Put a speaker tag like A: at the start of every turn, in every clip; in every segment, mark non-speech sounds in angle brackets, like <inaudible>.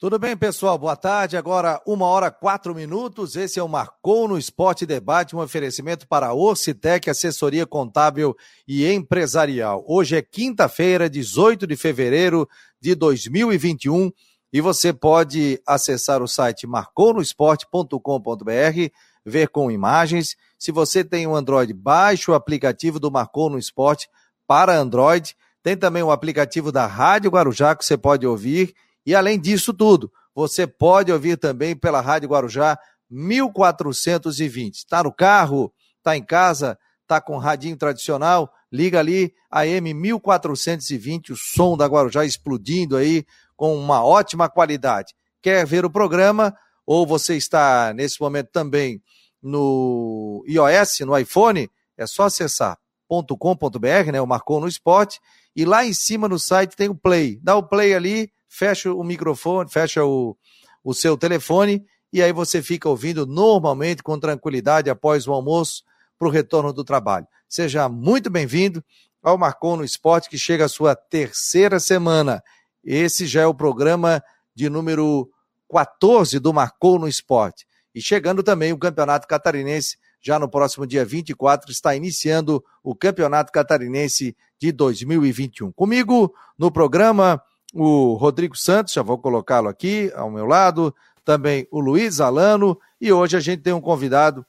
A: Tudo bem, pessoal? Boa tarde. Agora, uma hora quatro minutos. Esse é o Marcou no Esporte Debate, um oferecimento para a Orcitec, assessoria contábil e empresarial. Hoje é quinta-feira, 18 de fevereiro de 2021 e você pode acessar o site marconosport.com.br, ver com imagens. Se você tem um Android, baixe o aplicativo do Marcou no Esporte para Android. Tem também o aplicativo da Rádio Guarujá que você pode ouvir e além disso tudo, você pode ouvir também pela Rádio Guarujá 1420. Está no carro, está em casa, está com radinho tradicional, liga ali a M 1420, o som da Guarujá explodindo aí com uma ótima qualidade. Quer ver o programa ou você está nesse momento também no iOS, no iPhone, é só acessar .com.br, né, o Marcou no Esporte, e lá em cima no site tem o Play. Dá o Play ali, fecha o microfone, fecha o, o seu telefone e aí você fica ouvindo normalmente, com tranquilidade, após o almoço, para o retorno do trabalho. Seja muito bem-vindo ao Marcon no Esporte, que chega à sua terceira semana. Esse já é o programa de número 14 do Marcon no Esporte. E chegando também o Campeonato Catarinense, já no próximo dia 24, está iniciando o Campeonato Catarinense de 2021. Comigo no programa, o Rodrigo Santos, já vou colocá-lo aqui ao meu lado, também o Luiz Alano, e hoje a gente tem um convidado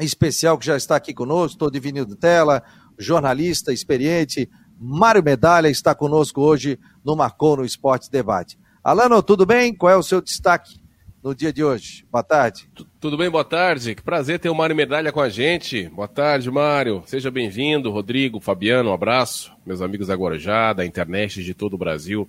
A: especial que já está aqui conosco, estou dividindo tela, jornalista experiente, Mário Medalha está conosco hoje no Marcou no Esporte Debate. Alano, tudo bem? Qual é o seu destaque no dia de hoje? Boa tarde.
B: Tudo bem, boa tarde. Que prazer ter o Mário Medalha com a gente. Boa tarde, Mário. Seja bem-vindo. Rodrigo, Fabiano, um abraço. Meus amigos da Guarujá, da internet de todo o Brasil.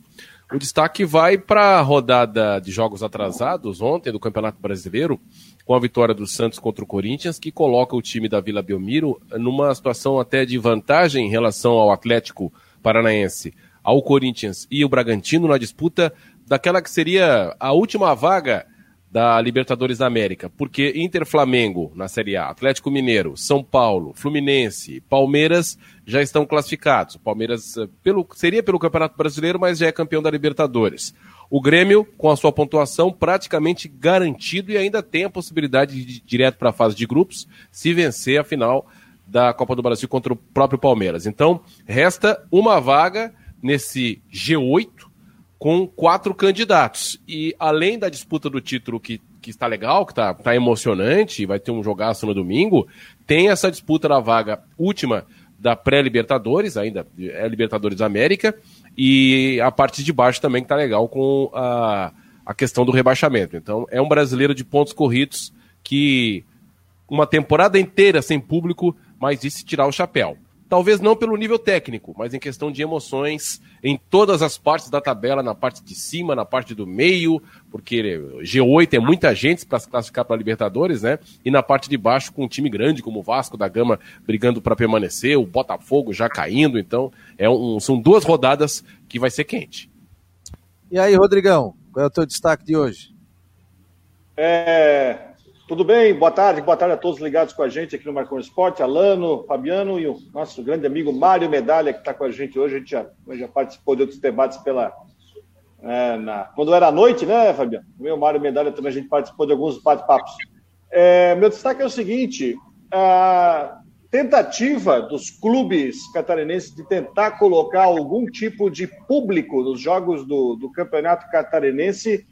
B: O destaque vai para a rodada de jogos atrasados ontem do Campeonato Brasileiro, com a vitória do Santos contra o Corinthians, que coloca o time da Vila Belmiro numa situação até de vantagem em relação ao Atlético Paranaense, ao Corinthians e o Bragantino na disputa daquela que seria a última vaga da Libertadores da América, porque Inter Flamengo na Série A, Atlético Mineiro, São Paulo, Fluminense, Palmeiras já estão classificados. O Palmeiras eh, pelo, seria pelo Campeonato Brasileiro, mas já é campeão da Libertadores. O Grêmio, com a sua pontuação praticamente garantido e ainda tem a possibilidade de ir direto para a fase de grupos, se vencer a final da Copa do Brasil contra o próprio Palmeiras. Então, resta uma vaga nesse G8 com quatro candidatos. E além da disputa do título que, que está legal, que está tá emocionante, vai ter um jogaço no domingo, tem essa disputa da vaga última da pré-Libertadores, ainda é Libertadores América, e a parte de baixo também que está legal com a, a questão do rebaixamento. Então é um brasileiro de pontos corridos que uma temporada inteira sem público, mas disse tirar o chapéu. Talvez não pelo nível técnico, mas em questão de emoções em todas as partes da tabela, na parte de cima, na parte do meio, porque G8 é muita gente para se classificar para Libertadores, né? E na parte de baixo, com um time grande como o Vasco da Gama brigando para permanecer, o Botafogo já caindo. Então, é um, são duas rodadas que vai ser quente.
A: E aí, Rodrigão, qual é o teu destaque de hoje?
C: É, tudo bem? Boa tarde, boa tarde a todos ligados com a gente aqui no Marcon Esporte, Alano, Fabiano e o nosso grande amigo Mário Medalha, que está com a gente hoje. A gente já, já participou de outros debates pela. É, na, quando era noite, né, Fabiano? O Mário Medalha também a gente participou de alguns bate-papos. É, meu destaque é o seguinte: a tentativa dos clubes catarinenses de tentar colocar algum tipo de público nos jogos do, do campeonato catarinense.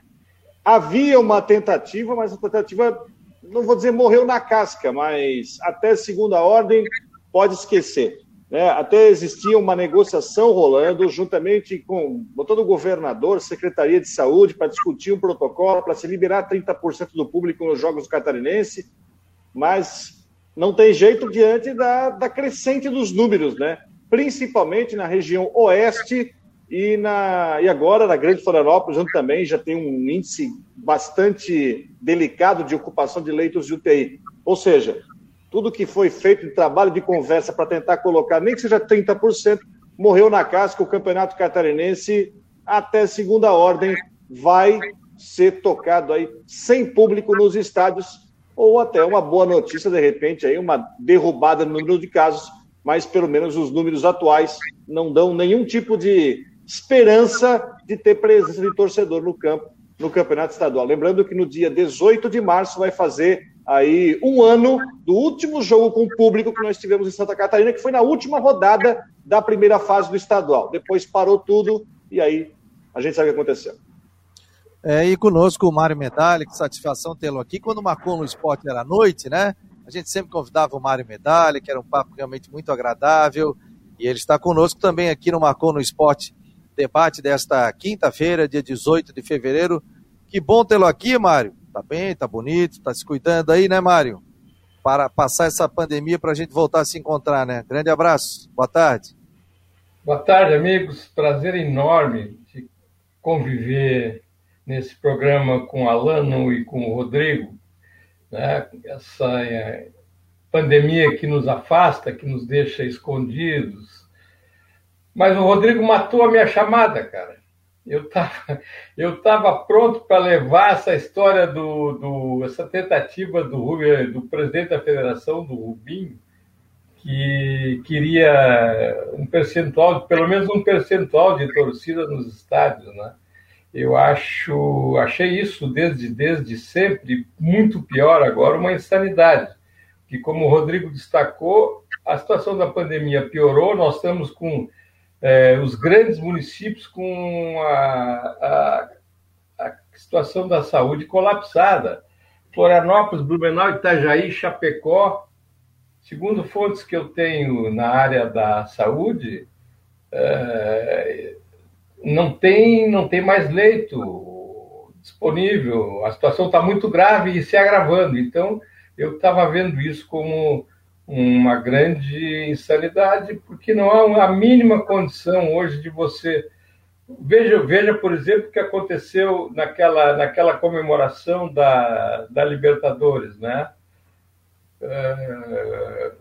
C: Havia uma tentativa, mas a tentativa não vou dizer morreu na casca, mas até segunda ordem pode esquecer. Né? Até existia uma negociação rolando juntamente com todo o governador, Secretaria de Saúde, para discutir um protocolo para se liberar 30% do público nos Jogos Catarinense, mas não tem jeito diante da, da crescente dos números, né? principalmente na região oeste e, na, e agora na Grande Florianópolis, onde também já tem um índice bastante delicado de ocupação de leitos de UTI. Ou seja, tudo que foi feito de trabalho de conversa para tentar colocar, nem que seja 30%, morreu na casca. O Campeonato Catarinense, até segunda ordem, vai ser tocado aí sem público nos estádios, ou até uma boa notícia, de repente, aí uma derrubada no número de casos, mas pelo menos os números atuais não dão nenhum tipo de esperança de ter presença de torcedor no campo no Campeonato Estadual. Lembrando que no dia 18 de março vai fazer aí um ano do último jogo com o público que nós tivemos em Santa Catarina, que foi na última rodada da primeira fase do estadual. Depois parou tudo e aí a gente sabe o que aconteceu.
A: É, e conosco o Mário Medalha, que satisfação tê-lo aqui. Quando marcou no esporte era à noite, né? A gente sempre convidava o Mário Medalha, que era um papo realmente muito agradável. E ele está conosco também aqui no Marcou no Esporte debate desta quinta-feira, dia 18 de fevereiro. Que bom tê-lo aqui, Mário. Tá bem, tá bonito, tá se cuidando aí, né, Mário? Para passar essa pandemia para a gente voltar a se encontrar, né? Grande abraço, boa tarde.
D: Boa tarde, amigos. Prazer enorme de conviver nesse programa com o Alano e com o Rodrigo. Né? Essa é, pandemia que nos afasta, que nos deixa escondidos, mas o Rodrigo matou a minha chamada, cara. Eu estava <laughs> eu tava pronto para levar essa história do, do essa tentativa do, do presidente da federação, do Rubinho, que queria um percentual, pelo menos um percentual de torcida nos estádios, né? Eu acho, achei isso desde, desde sempre muito pior agora, uma insanidade. Que como o Rodrigo destacou, a situação da pandemia piorou, nós estamos com é, os grandes municípios com a, a, a, situação da saúde colapsada. Florianópolis, Blumenau, Itajaí, Chapecó, segundo fontes que eu tenho na área da saúde, é, não tem não tem mais leito disponível. A situação está muito grave e se agravando. Então, eu estava vendo isso como uma grande insanidade, porque não há a mínima condição hoje de você. Veja, veja por exemplo, o que aconteceu naquela, naquela comemoração da, da Libertadores, né? É,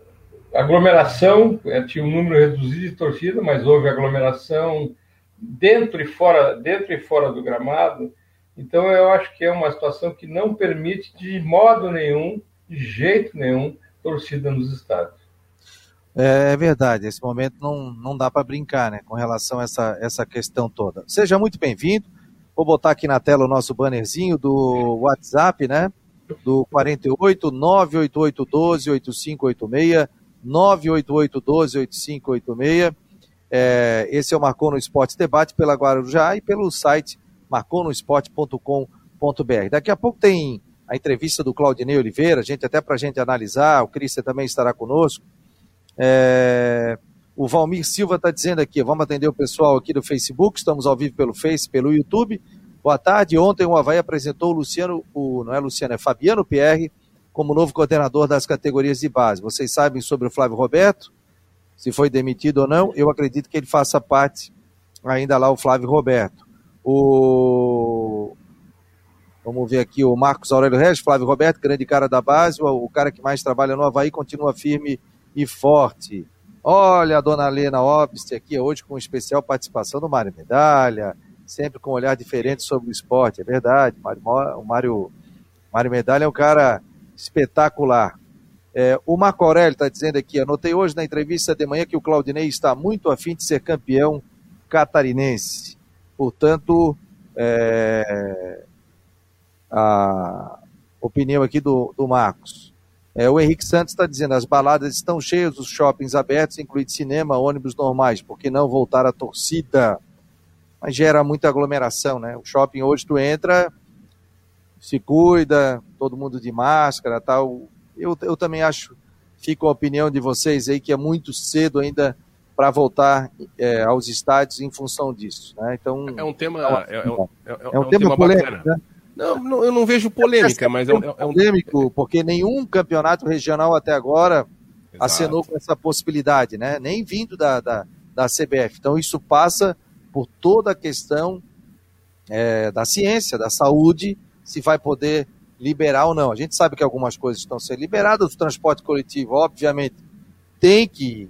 D: aglomeração, é, tinha um número reduzido de torcida, mas houve aglomeração dentro e fora, dentro e fora do gramado. Então eu acho que é uma situação que não permite de modo nenhum, de jeito nenhum, torcida nos estádios.
A: É, é verdade, esse momento não, não dá para brincar né, com relação a essa, essa questão toda. Seja muito bem-vindo. Vou botar aqui na tela o nosso bannerzinho do WhatsApp, né? Do 48 988 12 8586, 988 12 8586. É, esse é o Marcou no Esporte Debate pela Guarujá e pelo site marconosport.com.br. Daqui a pouco tem a entrevista do Claudinei Oliveira, gente até para a gente analisar, o Cristian também estará conosco. É, o Valmir Silva está dizendo aqui, vamos atender o pessoal aqui do Facebook, estamos ao vivo pelo Face, pelo YouTube. Boa tarde, ontem o Havaí apresentou o Luciano, o, não é Luciano, é Fabiano Pierre, como novo coordenador das categorias de base. Vocês sabem sobre o Flávio Roberto, se foi demitido ou não, eu acredito que ele faça parte ainda lá, o Flávio Roberto. O, Vamos ver aqui o Marcos Aurélio Regis, Flávio Roberto, grande cara da base, o, cara que mais trabalha no Havaí, continua firme e forte. Olha a dona Lena Obst aqui hoje com especial participação do Mário Medalha, sempre com um olhar diferente sobre o esporte, é verdade. o Mário, Mário Medalha é um cara espetacular. É, o Marco Aurélio está dizendo aqui, anotei hoje na entrevista de manhã que o Claudinei está muito afim de ser campeão catarinense. Portanto, é, a opinião aqui do, do Marcos. É, o Henrique Santos está dizendo: as baladas estão cheias, os shoppings abertos, incluindo cinema, ônibus normais, por que não voltar a torcida? Mas gera muita aglomeração, né? O shopping hoje tu entra, se cuida, todo mundo de máscara tal. Eu, eu também acho, fico a opinião de vocês aí, que é muito cedo ainda para voltar é, aos estádios em função disso. Né? Então,
B: é um tema, é, é, é, um, é um, tema polêmico, né? Não, não, eu não vejo polêmica, mas é um, é um...
A: polêmico, porque nenhum campeonato regional até agora Exato. acenou com essa possibilidade, né? Nem vindo da, da, da CBF. Então isso passa por toda a questão é, da ciência, da saúde, se vai poder liberar ou não. A gente sabe que algumas coisas estão sendo liberadas, o transporte coletivo, obviamente, tem que,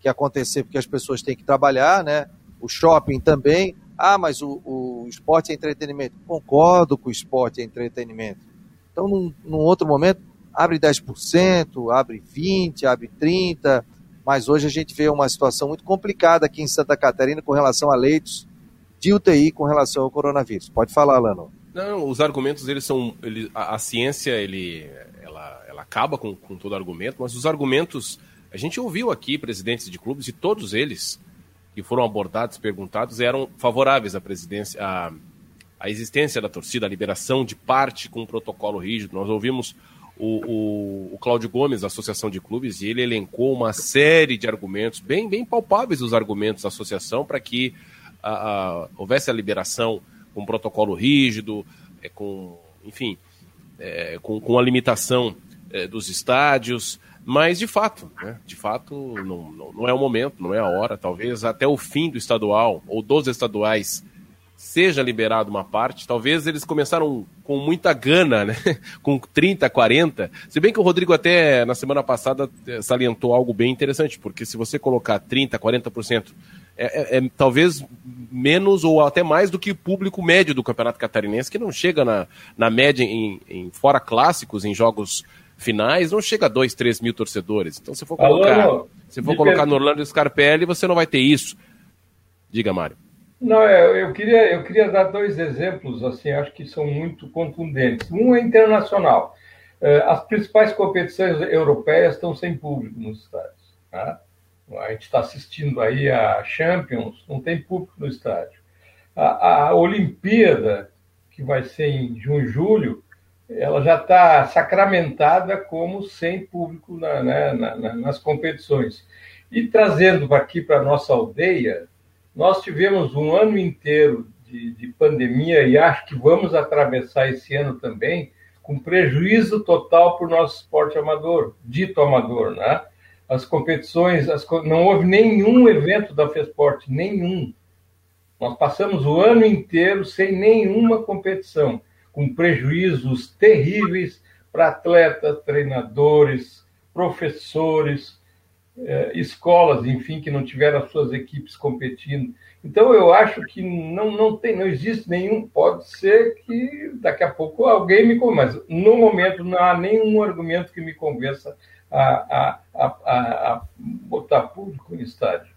A: que acontecer, porque as pessoas têm que trabalhar, né? O shopping também, ah, mas o, o esporte é entretenimento. Concordo com o esporte é entretenimento. Então, num, num outro momento, abre 10%, abre 20%, abre 30%, mas hoje a gente vê uma situação muito complicada aqui em Santa Catarina com relação a leitos de UTI com relação ao coronavírus. Pode falar, Lano.
B: Não, os argumentos eles são. Ele, a, a, ciência ele, ela, ela acaba com, com todo argumento, mas os argumentos. A gente ouviu aqui presidentes de clubes e todos eles que foram abordados, perguntados, eram favoráveis à presidência, à, à existência da torcida, à liberação de parte com um protocolo rígido. Nós ouvimos o, o, o Cláudio Gomes, da Associação de Clubes, e ele elencou uma série de argumentos, bem, bem palpáveis os argumentos da associação, para que a, a, houvesse a liberação com um protocolo rígido, é, com, enfim, é, com, com a limitação é, dos estádios, mas de fato, né, de fato não, não, não, é o momento, não é a hora, talvez até o fim do estadual ou dos estaduais seja liberado uma parte, talvez eles começaram com muita gana, né? <laughs> com 30, 40. Se bem que o Rodrigo até na semana passada salientou algo bem interessante, porque se você colocar 30, 40%, é, é, é talvez menos ou até mais do que o público médio do Campeonato Catarinense, que não chega na, na média em, em fora clássicos, em jogos finais, não chega a 2, 3 mil torcedores. Então, se for colocar, Alô, se for colocar no Orlando Scarpelli, você não vai ter isso. Diga, Mário.
D: Não, eu, eu, queria, eu queria dar dois exemplos, assim, acho que são muito contundentes. Um é internacional. Eh, as principais competições europeias estão sem público nos estádios. Tá? A gente está assistindo aí a Champions, não tem público no estádio. A, a Olimpíada, que vai ser em junho e julho, ela já está sacramentada como sem público na, né, na, na, nas competições. E trazendo aqui para a nossa aldeia, nós tivemos um ano inteiro de, de pandemia e acho que vamos atravessar esse ano também com prejuízo total para o nosso esporte amador, dito amador, né? As competições, as, não houve nenhum evento da FESPORT, nenhum. Nós passamos o ano inteiro sem nenhuma competição, com prejuízos terríveis para atletas, treinadores, professores, é, escolas, enfim, que não tiveram as suas equipes competindo. Então eu acho que não, não tem, não existe nenhum, pode ser que daqui a pouco alguém me convença, no momento não há nenhum argumento que me convença a, a, a, a botar público no estádio.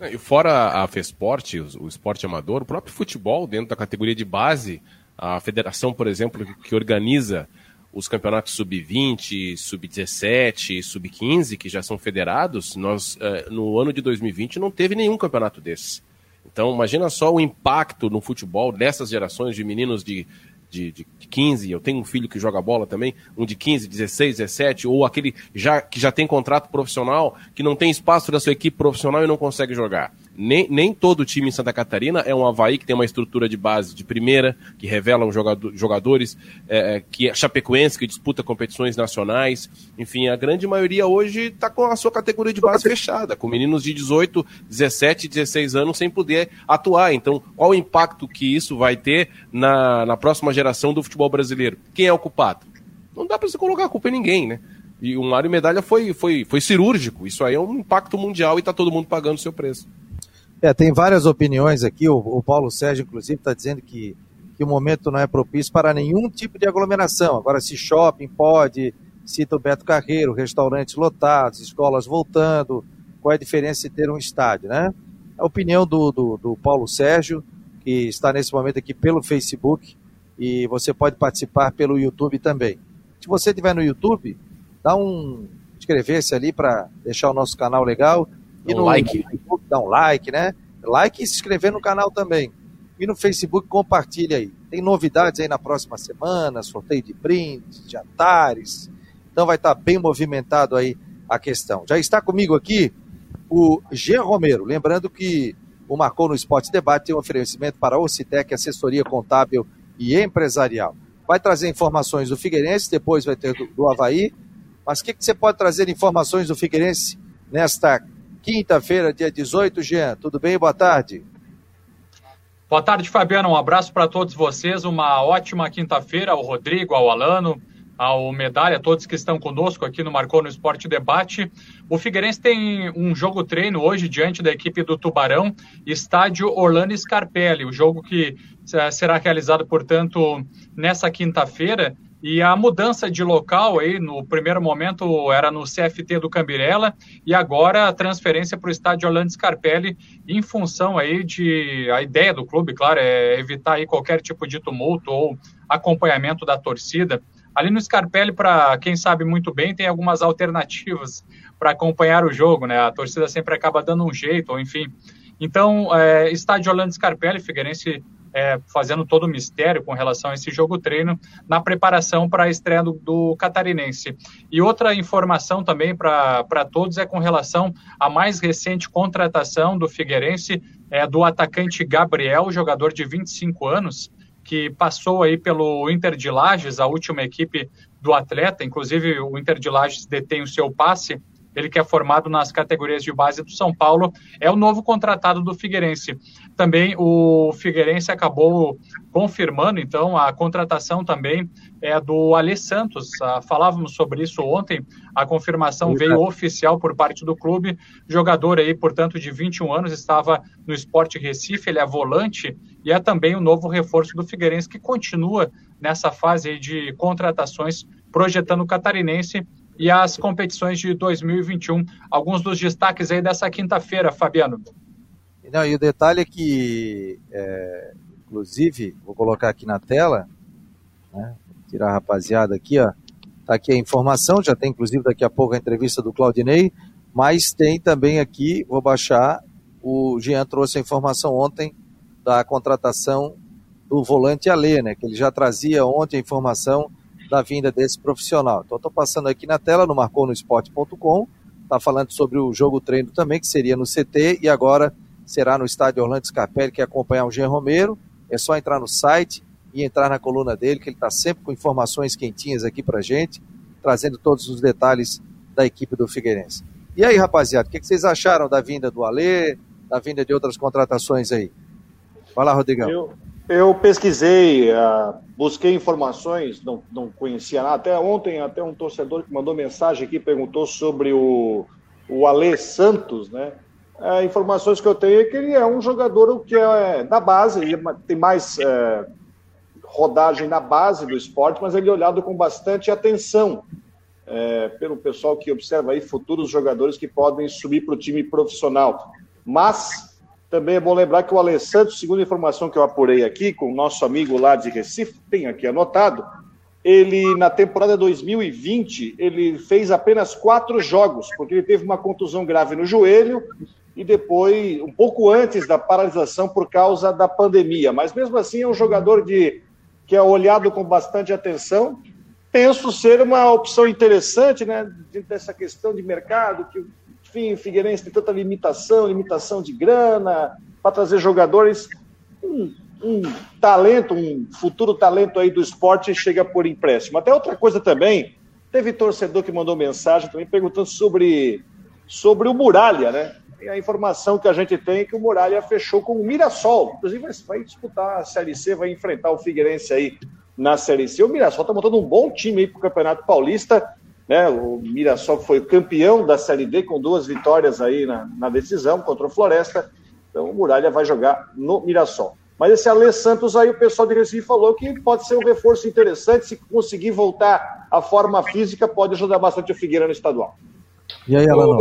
B: E fora a FESPORT, o esporte amador, o próprio futebol dentro da categoria de base, a federação, por exemplo, que organiza os campeonatos sub-20, sub-17, sub-15, que já são federados, nós, uh, no ano de 2020, não teve nenhum campeonato desses. Então, imagina só o impacto no futebol dessas gerações de meninos de, de, de 15, eu tenho um filho que joga bola também, um de 15, 16, 17, ou aquele já, que já tem contrato profissional, que não tem espaço da sua equipe profissional e não consegue jogar nem, nem todo time em Santa Catarina é um Havaí que tem uma estrutura de base de primeira, que revela um jogador, jogadores, é, é, que é Chapecoense, que disputa competições nacionais. Enfim, a grande maioria hoje está com a sua categoria de base fechada, com meninos de 18, 17, 16 anos sem poder atuar. Então, qual o impacto que isso vai ter na, na próxima geração do futebol brasileiro? Quem é o culpado? Não dá para você colocar a culpa em ninguém, né? E o Mário Medalha foi, foi, foi cirúrgico. Isso aí é um impacto mundial e está todo mundo pagando o seu preço.
A: É, tem várias opiniões aqui. O, o Paulo Sérgio, inclusive, está dizendo que, que o momento não é propício para nenhum tipo de aglomeração. Agora, se shopping pode, cita o Beto Carreiro, restaurantes lotados, escolas voltando, qual é a diferença de ter um estádio, né? A opinião do, do, do Paulo Sérgio, que está nesse momento aqui pelo Facebook, e você pode participar pelo YouTube também. Se você estiver no YouTube, dá um inscrever-se ali para deixar o nosso canal legal e no like. Facebook, dá um like, né? Like e se inscrever no canal também. E no Facebook, compartilha aí. Tem novidades aí na próxima semana, sorteio de brindes, de jantares. Então vai estar bem movimentado aí a questão. Já está comigo aqui o Jean Romero. Lembrando que o Marcou no Esporte Debate tem um oferecimento para a Ocitec, assessoria contábil e empresarial. Vai trazer informações do Figueirense, depois vai ter do, do Havaí. Mas o que, que você pode trazer informações do Figueirense nesta quinta-feira, dia 18, Jean. Tudo bem? Boa tarde.
E: Boa tarde, Fabiano. Um abraço para todos vocês. Uma ótima quinta-feira ao Rodrigo, ao Alano, ao Medalha, a todos que estão conosco aqui no Marcou no Esporte Debate. O Figueirense tem um jogo treino hoje diante da equipe do Tubarão, estádio Orlando Scarpelli, o jogo que eh, será realizado, portanto, nessa quinta-feira E a mudança de local aí, no primeiro momento era no CFT do Cambirela e agora a transferência para o estádio Orlando Scarpelli em função aí de a ideia do clube, claro, é evitar aí qualquer tipo de tumulto ou acompanhamento da torcida. Ali no Scarpelli, para quem sabe muito bem, tem algumas alternativas para acompanhar o jogo, né? A torcida sempre acaba dando um jeito, ou enfim. Então, é, estádio Orlando Scarpelli, Figueirense é, fazendo todo o mistério com relação a esse jogo treino na preparação para a estreia do, do, Catarinense. E outra informação também para todos é com relação à mais recente contratação do Figueirense, é, do atacante Gabriel, jogador de 25 anos, que passou aí pelo Inter de Lages, a última equipe do atleta, inclusive o Inter de Lages detém o seu passe, ele que é formado nas categorias de base do São Paulo, é o novo contratado do Figueirense. Também o Figueirense acabou confirmando, então, a contratação também é do Alê Santos. Ah, falávamos sobre isso ontem, a confirmação veio oficial por parte do clube. Jogador aí, portanto, de 21 anos, estava no Esporte Recife, ele é volante e é também o novo reforço do Figueirense, que continua nessa fase de contratações, projetando o catarinense e as competições de 2021. Alguns dos destaques aí dessa quinta-feira, Fabiano.
A: Não, e o detalhe é que, é, inclusive, vou colocar aqui na tela, né, tirar a rapaziada aqui, ó, tá aqui a informação, já tem inclusive daqui a pouco a entrevista do Claudinei, mas tem também aqui, vou baixar, o Jean trouxe a informação ontem da contratação do volante Alê, né, que ele já trazia ontem a informação da vinda desse profissional. Então, estou passando aqui na tela, no marconosport.com, está falando sobre o jogo treino também, que seria no CT, e agora será no estádio Orlando Scarpelli, que acompanhar o Jean Romero. É só entrar no site e entrar na coluna dele, que ele está sempre com informações quentinhas aqui para gente, trazendo todos os detalhes da equipe do Figueirense. E aí, rapaziada, o que, vocês acharam da vinda do Alê, da vinda de outras contratações aí? Vai lá, Rodrigão.
C: Eu, eu pesquisei, uh, busquei informações, não, não conhecia nada. Até ontem, até um torcedor que mandou mensagem aqui perguntou sobre o, o Alê Santos, né? Uh, informações que eu tenho é que ele é um jogador que é da base, tem mais uh, rodagem na base do esporte, mas ele é olhado com bastante atenção é, pelo pessoal que observa aí futuros jogadores que podem subir para o time profissional. Mas também é bom lembrar que o Alessandro, segundo a informação que eu apurei aqui, com o nosso amigo lá de Recife, tem aqui anotado, ele, na temporada 2020, ele fez apenas quatro jogos, porque ele teve uma contusão grave no joelho e depois, um pouco antes da paralisação por causa da pandemia. Mas mesmo assim é um jogador de, que é olhado com bastante atenção. Penso ser uma opção interessante, né, dessa questão de mercado, que enfim, o Figueirense tem tanta limitação, limitação de grana, para trazer jogadores. Um, um, talento, um futuro talento aí do esporte chega por empréstimo. Até outra coisa também, teve torcedor que mandou mensagem também perguntando sobre, sobre o Muralha, né? E a informação que a gente tem é que o Muralha fechou com o Mirassol. Inclusive, vai disputar a Série C, vai enfrentar o Figueirense aí na Série C. O Mirassol está montando um bom time aí para o Campeonato Paulista. Né? O Mirassol foi campeão da Série D com duas vitórias aí na, na decisão contra o Floresta. Então o Muralha vai jogar no Mirassol. Mas esse Alê Santos aí, o pessoal de Recife falou que pode ser um reforço interessante. Se conseguir voltar à forma física, pode ajudar bastante o Figueira no estadual.
A: E aí, Alano?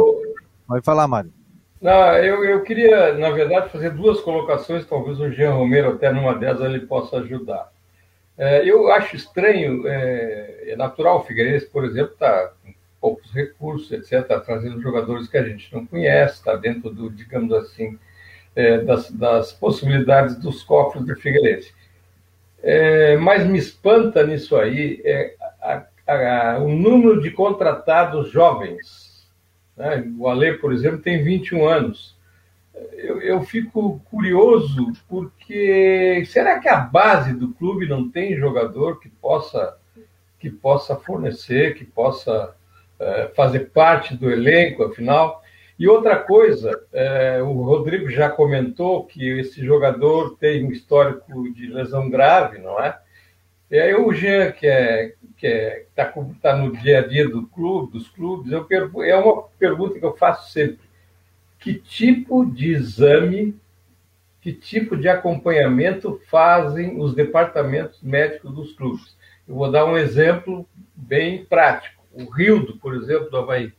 A: Vai falar, Mário.
D: Não, eu, eu queria, na verdade, fazer duas colocações. Talvez o Jean Romero, até numa delas, ele possa ajudar. É, eu acho estranho, é, é natural o Figueirense, por exemplo, está com poucos recursos, etc., tá trazendo jogadores que a gente não conhece, está dentro do, digamos assim, é, das, das, possibilidades dos cofres do Figueirense. É, mas me espanta nisso aí é a, a, o número de contratados jovens. Né? O Ale, por exemplo, tem 21 anos eu, eu, fico curioso porque será que a base do clube não tem jogador que possa que possa fornecer, que possa é, fazer parte do elenco, afinal? E outra coisa, é, o Rodrigo já comentou que esse jogador tem um histórico de lesão grave, não é? E aí o Jean, que é que é, está tá no dia a dia do clube, dos clubes, eu é uma pergunta que eu faço sempre que tipo de exame que tipo de acompanhamento fazem os departamentos médicos dos clubes. Eu vou dar um exemplo bem prático. O Rildo, por exemplo, do Havaí.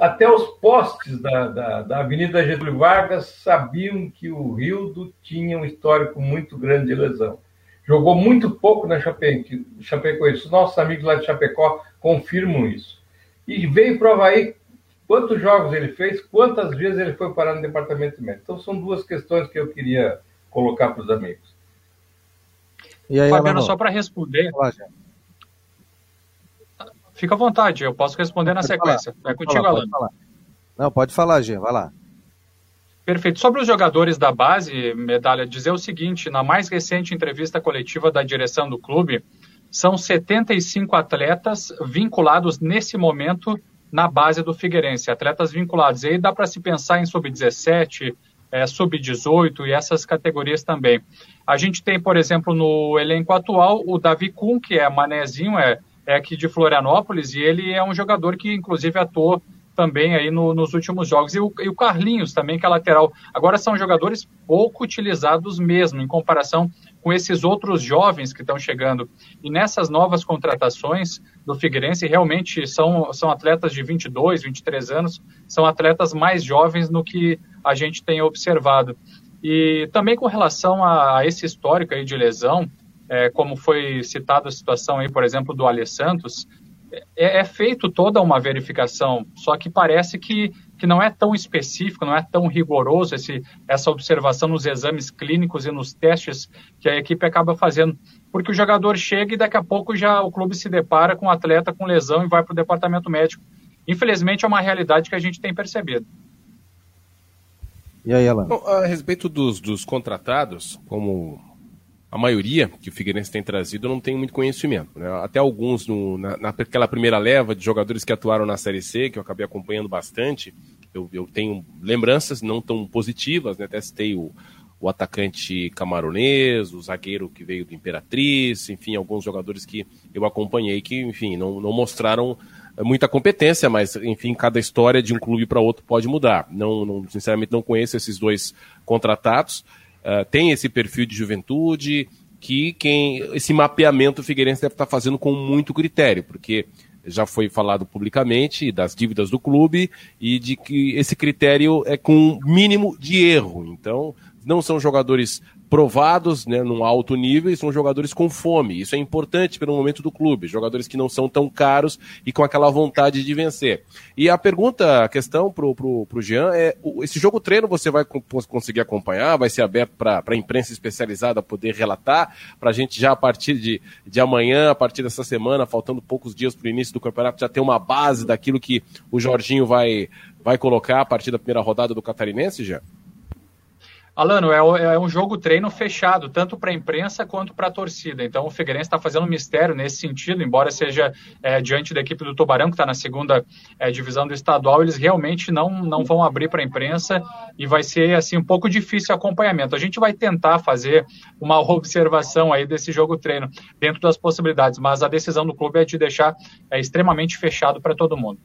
D: Até os postes da, da, da Avenida Getúlio Vargas sabiam que o Rildo tinha um histórico muito grande de lesão. Jogou muito pouco na Chapecoense. Os nossos amigos lá de Chapecó confirmam isso. E veio para o Havaí quantos jogos ele fez, quantas vezes ele foi parar no departamento médico. Então, são duas questões que eu queria colocar para os amigos.
E: E aí, Fabiano, só para responder. Fica à vontade, eu posso responder na sequência. Falar. É contigo, Alan.
A: Não, pode falar, Gê, vai lá.
E: Perfeito. Sobre os jogadores da base, Medalha, dizer o seguinte: na mais recente entrevista coletiva da direção do clube, são 75 atletas vinculados nesse momento na base do Figueirense, atletas vinculados. E aí dá para se pensar em sub-17, é, sub-18 e essas categorias também. A gente tem, por exemplo, no elenco atual, o Davi Kuhn, que é manezinho, é, é aqui de Florianópolis, e ele é um jogador que, inclusive, atuou também aí no, nos últimos jogos. E o, e o, Carlinhos também, que é lateral. Agora são jogadores pouco utilizados mesmo, em comparação com esses outros jovens que estão chegando. E nessas novas contratações do Figueirense, realmente são, são atletas de 22, 23 anos, são atletas mais jovens no que a gente tem observado. E também com relação a, a esse histórico aí de lesão, é, como foi citada a situação aí, por exemplo, do Ale Santos, é, é, feito toda uma verificação, só que parece que, que não é tão específico, não é tão rigoroso esse, essa observação nos exames clínicos e nos testes que a equipe acaba fazendo. Porque o jogador chega e daqui a pouco já o clube se depara com um atleta com lesão e vai para o departamento médico. Infelizmente é uma realidade que a gente tem percebido.
B: E aí, Alan? Bom, a respeito dos, dos contratados, como a maioria que o Figueirense tem trazido não tem muito conhecimento. Né? Até alguns, no, na, naquela primeira leva de jogadores que atuaram na Série C, que eu acabei acompanhando bastante, eu, eu tenho lembranças não tão positivas, né? até citei o, o atacante camaronês, o zagueiro que veio do Imperatriz, enfim, alguns jogadores que eu acompanhei que, enfim, não, não mostraram muita competência, mas, enfim, cada história de um clube para outro pode mudar. Não, não, sinceramente, não conheço esses dois contratados uh, tem esse perfil de juventude, que quem esse mapeamento o Figueirense deve estar fazendo com muito critério, porque já foi falado publicamente das dívidas do clube e de que esse critério é com mínimo de erro. Então, não são jogadores provados né, num alto nível e são jogadores com fome. Isso é importante pelo momento do clube. Jogadores que não são tão caros e com aquela vontade de vencer. E a pergunta, a questão pro, pro, pro Jean é: esse jogo treino você vai conseguir acompanhar? Vai ser aberto para a imprensa especializada poder relatar? Para a gente já a partir de, de amanhã, a partir dessa semana, faltando poucos dias para o início do campeonato, já ter uma base daquilo que o Jorginho vai, vai colocar a partir da primeira rodada do Catarinense, Jean?
E: Alano, é, é um jogo treino fechado, tanto para a imprensa quanto para a torcida. Então, o Figueirense está fazendo um mistério nesse sentido, embora seja é, diante da equipe do Tubarão, que está na segunda é, divisão do estadual, eles realmente não, não vão abrir para a imprensa e vai ser assim um pouco difícil o acompanhamento. A gente vai tentar fazer uma observação aí desse jogo treino dentro das possibilidades, mas a decisão do clube é de deixar é, extremamente fechado para todo mundo.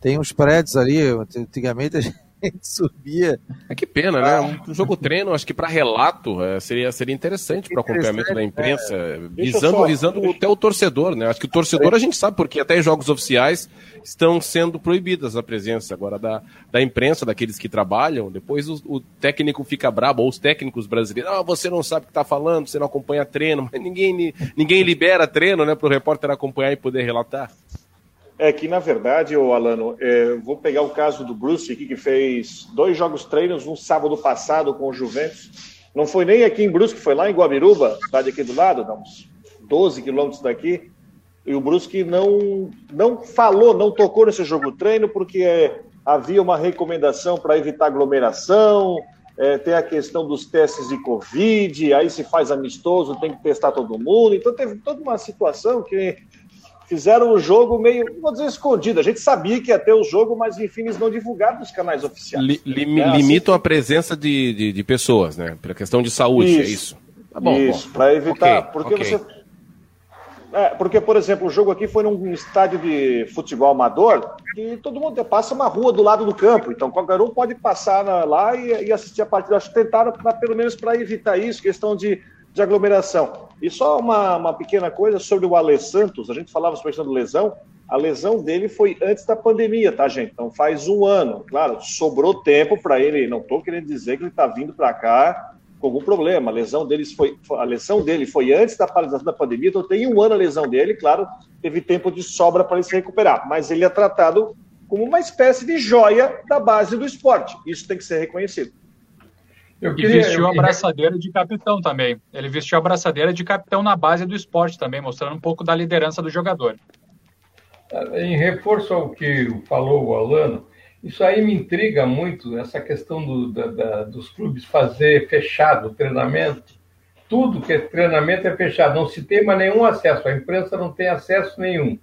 A: Tem uns prédios ali, antigamente <laughs> gente subia.
B: É que pena, né? ah. né? Um jogo treino, acho que para relato é, seria, seria interessante para acompanhamento da imprensa, é. visando, só, visando até o torcedor, né? Acho que o torcedor a gente sabe, porque até em jogos oficiais estão sendo proibidas a presença agora da, da imprensa, daqueles que trabalham. Depois o, o técnico fica brabo, ou os técnicos brasileiros, ah, você não sabe o que está falando, você não acompanha treino, <laughs> mas ninguém, ninguém libera treino, né, para o repórter acompanhar e poder relatar.
C: É que, na verdade, o Alano, é, vou pegar o caso do Bruce aqui, que fez dois jogos treinos um sábado passado com o Juventus. Não foi nem aqui em Brusque, foi lá em Guabiruba, cidade aqui do lado, uns 12 quilômetros daqui. E o Brusque não, não falou, não tocou nesse jogo treino, porque é, havia uma recomendação para evitar aglomeração, é, tem a questão dos testes de Covid, aí se faz amistoso, tem que testar todo mundo. Então teve toda uma situação que fizeram o jogo meio, vou dizer escondido. A gente sabia que ia ter o jogo, mas enfim, eles não divulgaram nos canais oficiais.
B: Li, li, é, limitam assim, a presença de, de, de, pessoas, né? Para questão de saúde, é isso, é
C: isso. Tá bom, isso, para evitar. Okay, porque okay. você. É, porque, por exemplo, o jogo aqui foi num estádio de futebol amador e todo mundo passa uma rua do lado do campo. Então, qualquer um pode passar lá e, e assistir a partida. Acho que tentaram, pra, pelo menos, para evitar isso, questão de, de aglomeração. E só uma, uma pequena coisa sobre o Ale Santos. A gente falava sobre a questão lesão. A lesão dele foi antes da pandemia, tá, gente? Então, faz um ano. Claro, sobrou tempo para ele. Não estou querendo dizer que ele está vindo para cá com algum problema. A lesão, deles foi, a lesão dele foi antes da paralisação da pandemia, então tem um ano a lesão dele, claro, teve tempo de sobra para ele se recuperar, mas ele é tratado como uma espécie de joia da base do esporte. Isso tem que ser reconhecido.
E: Eu queria... E vestiu a braçadeira de capitão também. Ele vestiu a braçadeira de capitão na base do esporte também, mostrando um pouco da liderança do jogador.
D: Em reforço ao que falou o Alano, isso aí me intriga muito, essa questão do, da, da, dos clubes fazer fechado o treinamento. Tudo que é treinamento é fechado, não se tem mais nenhum acesso, a imprensa não tem acesso nenhum.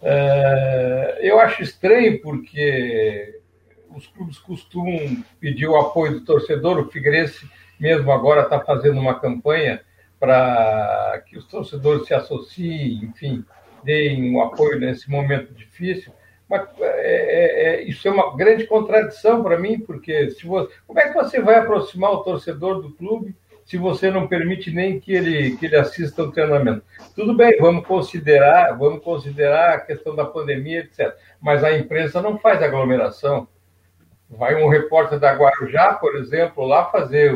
D: Uh, eu acho estranho porque os clubes costumam pedir o apoio do torcedor, o Figueirense mesmo agora está fazendo uma campanha para que os torcedores se associem, enfim, deem um apoio nesse momento difícil. Mas é, é, é, isso é uma grande contradição para mim, porque se você, como é que você vai aproximar o torcedor do clube se você não permite nem que ele, que ele assista o treinamento? Tudo bem, vamos considerar, vamos considerar a questão da pandemia, etc. Mas a imprensa não faz aglomeração. Vai um repórter da Guarujá, por exemplo, lá fazer,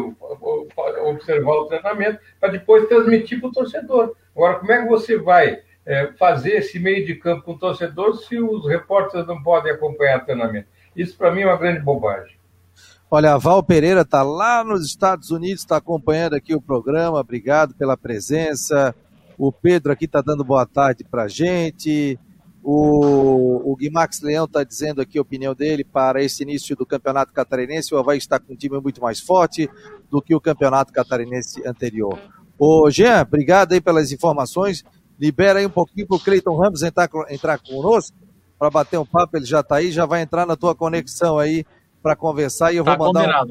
D: observar o treinamento, para depois transmitir para o torcedor. Agora, como é que você vai é, fazer esse meio de campo com o torcedor se os repórteres não podem acompanhar o treinamento. Isso, para mim, é uma grande bobagem.
A: Olha, a Val Pereira está lá nos Estados Unidos, está acompanhando aqui o programa. Obrigado pela presença. O Pedro aqui está dando boa tarde para a gente. O, o Guimax Leão está dizendo aqui a opinião dele para esse início do Campeonato Catarinense. O Havaí está com um time muito mais forte do que o Campeonato Catarinense anterior. Ô, Jean, obrigado aí pelas informações. Libera aí um pouquinho para o Cleiton Ramos entrar, entrar conosco para bater um papo. Ele já está aí, já vai entrar na tua conexão aí para conversar. E eu vou, tá mandar um,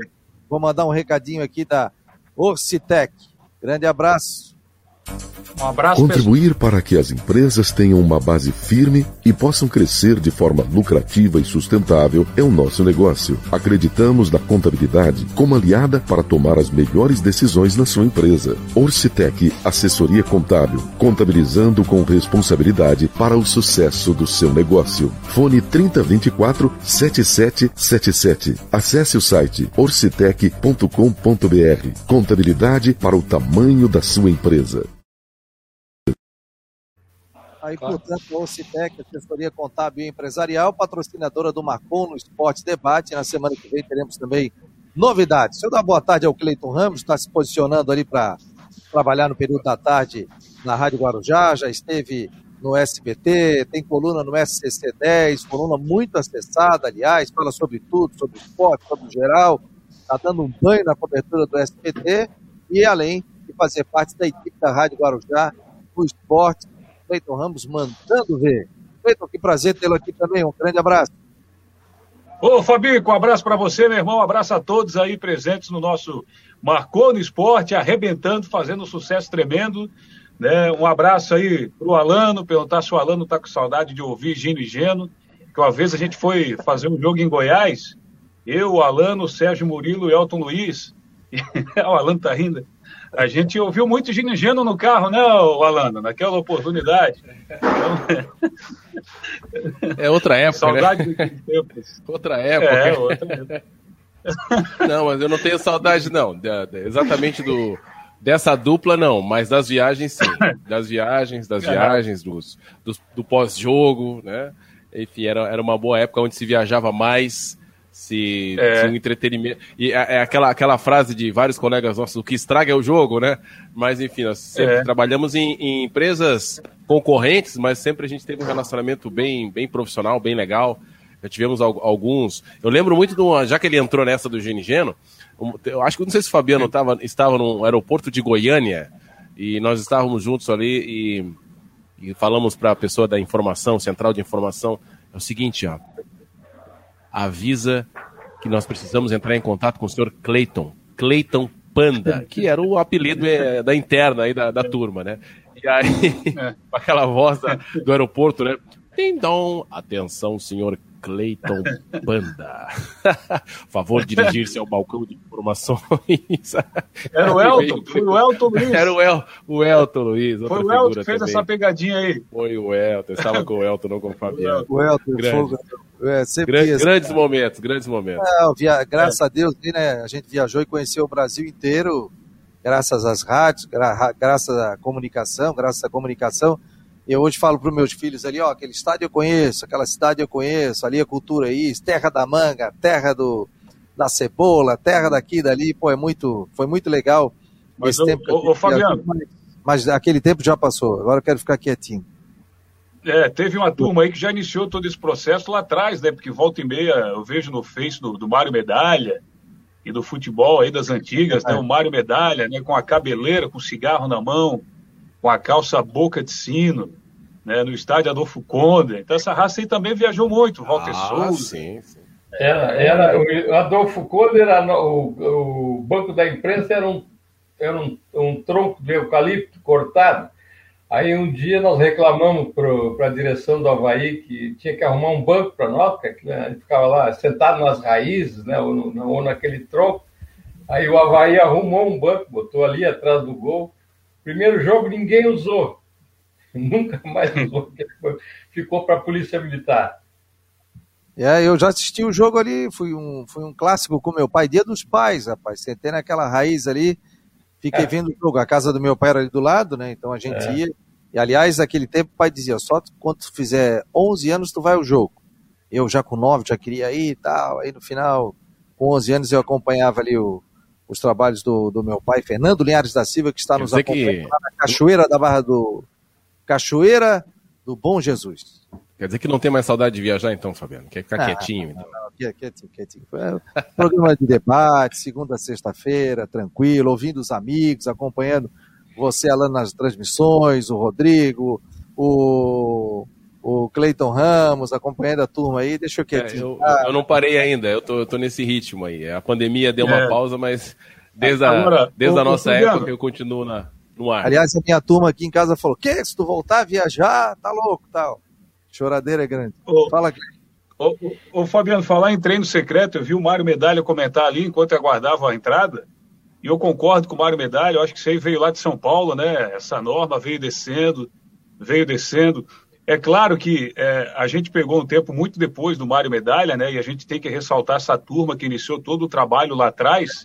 A: vou mandar um recadinho aqui da Orcitec. Grande abraço.
F: Um abraço, Contribuir pessoal. para que as empresas tenham uma base firme e possam crescer de forma lucrativa e sustentável é o nosso negócio. Acreditamos na contabilidade como aliada para tomar as melhores decisões na sua empresa. Orcitec Assessoria Contábil, contabilizando com responsabilidade para o sucesso do seu negócio. Fone 3024 7777. Acesse o site orcitec.com.br. Contabilidade para o tamanho da sua empresa.
A: Aí, claro. portanto, a Ocitec, assessoria contábil e empresarial, patrocinadora do Marcon no Esporte Debate. Na semana que vem teremos também novidades. Deixa eu dar boa tarde ao Cleiton Ramos, está se posicionando ali para trabalhar no período da tarde na Rádio Guarujá, já esteve no SBT, tem coluna no SCC 10, coluna muito acessada, aliás, fala sobre tudo, sobre esporte, sobre geral, está dando um banho na cobertura do SBT e além de fazer parte da equipe da Rádio Guarujá no esporte Cleiton Ramos mandando ver. Cleiton, que prazer tê-lo aqui também. Um grande abraço.
G: Ô, Fabico, um abraço para você, meu irmão. Um abraço a todos aí presentes no nosso Marcou no Esporte, arrebentando, fazendo um sucesso tremendo. Né? Um abraço aí pro Alano, perguntar se o Alano tá com saudade de ouvir Gino e Geno. Que uma vez a gente foi fazer um jogo em Goiás, eu, o Alano, o Sérgio Murilo e Elton Luiz. <laughs> o Alano tá rindo. A gente ouviu muito Gino no carro, né, Alano? Naquela oportunidade. Então...
B: É outra época.
G: Né? Saudade
B: né?
G: dos <laughs> tempos.
B: Outra época. É, outra época. <laughs> Não, mas eu não tenho saudade, não. exatamente do, dessa dupla, não. Mas das viagens, sim. Das viagens, das viagens, dos, dos do pós-jogo, né? Enfim, era, era uma boa época onde se viajava mais se, é. se um entretenimento. E é, é, aquela, aquela frase de vários colegas nossos, o que estraga é o jogo, né? Mas enfim, nós sempre é. trabalhamos em, em, empresas concorrentes, mas sempre a gente teve um relacionamento bem, bem profissional, bem legal. Já tivemos alguns. Eu lembro muito de uma, já que ele entrou nessa do Geno, eu acho que não sei se o Fabiano tava, estava no aeroporto de Goiânia e nós estávamos juntos ali e, e falamos para a pessoa da informação, central de informação, é o seguinte, ó avisa que nós precisamos entrar em contato com o senhor Clayton, Clayton Panda, que era o apelido é, da interna aí da, da turma, né? E aí, é. <laughs> aquela voz da, do aeroporto, né? Então, atenção, senhor Cleiton Banda. <laughs> Favor dirigir-se ao balcão de informações. <laughs>
G: Era o Elton, foi o Elton Luiz.
B: Era o, El, o Elton Luiz.
G: Foi o Elton que fez também. essa pegadinha aí.
B: Foi o Elton, estava com o Elton, não com o Fabiano.
A: O Elton, Grande.
B: É, Grande, grandes momentos, grandes momentos.
A: É, via, graças é. a Deus, né, a gente viajou e conheceu o Brasil inteiro, graças às rádios, gra, graças à comunicação, graças à comunicação. Eu hoje falo para os meus filhos ali, ó, aquele estádio eu conheço, aquela cidade eu conheço, ali a cultura aí, terra da manga, terra do, da cebola, terra daqui e dali, pô, é muito, foi muito legal
G: mas esse tempo. Ô, ô Fabiano.
A: Mas, mas aquele tempo já passou, agora eu quero ficar quietinho.
G: É, teve uma turma aí que já iniciou todo esse processo lá atrás, né? Porque volta e meia eu vejo no Face do, do Mário Medalha e do futebol aí das antigas, né? é. né? O Mário Medalha, né? Com a cabeleira, com cigarro na mão, com a calça boca de sino, né, no estádio Adolfo Conde. Então essa raça aí também viajou muito, Walter ah, Souza. Sim, sim.
D: Era, era, o Adolfo Conde era o, o banco da imprensa era um, era um, um tronco de eucalipto cortado. Aí um dia nós reclamamos para a direção do Havaí que tinha que arrumar um banco para nós, porque a gente ficava lá sentado nas raízes, né, ou, no, ou naquele tronco. Aí o Havaí arrumou um banco, botou ali atrás do gol. Primeiro jogo ninguém usou. <laughs> Nunca mais usou, ficou para a Polícia Militar.
A: É, eu já assisti o jogo ali, fui um, fui um clássico com meu pai, dia dos pais, rapaz. Sentei naquela raiz ali, fiquei é. vendo o jogo. A casa do meu pai era ali do lado, né? Então a gente é. ia. E aliás, naquele tempo o pai dizia: só quando tu fizer 11 anos tu vai ao jogo. Eu já com 9 já queria ir e tal. Aí no final, com 11 anos eu acompanhava ali o, os trabalhos do, do meu pai, Fernando Linhares da Silva, que está nos acompanhando que... lá na Cachoeira da Barra do. Cachoeira do Bom Jesus.
B: Quer dizer que não tem mais saudade de viajar, então, Fabiano? Quer ficar ah, quietinho, então? Não,
A: não, quietinho, quietinho. <laughs> Programa de debate, segunda sexta-feira, tranquilo, ouvindo os amigos, acompanhando você, Alan, nas transmissões, o Rodrigo, o o Cleiton Ramos acompanhando a turma aí, deixa eu quietinho.
B: É, eu, eu, não parei ainda, eu tô, eu tô nesse ritmo aí. A pandemia deu uma é. pausa, mas desde a, Agora, desde a nossa época eu continuo na, no ar.
A: Aliás, a minha turma aqui em casa falou: que se tu voltar a viajar, tá louco tal. Choradeira é grande. Ô, Fala, Cleiton.
G: Ô, ô, ô, Fabiano, falar em treino secreto, eu vi o Mário Medalha comentar ali enquanto aguardava a entrada. E eu concordo com o Mário Medalha, eu acho que isso aí veio lá de São Paulo, né? Essa norma veio descendo, veio descendo. É claro que é, a gente pegou um tempo muito depois do Mário Medalha, né? E a gente tem que ressaltar essa turma que iniciou todo o trabalho lá atrás,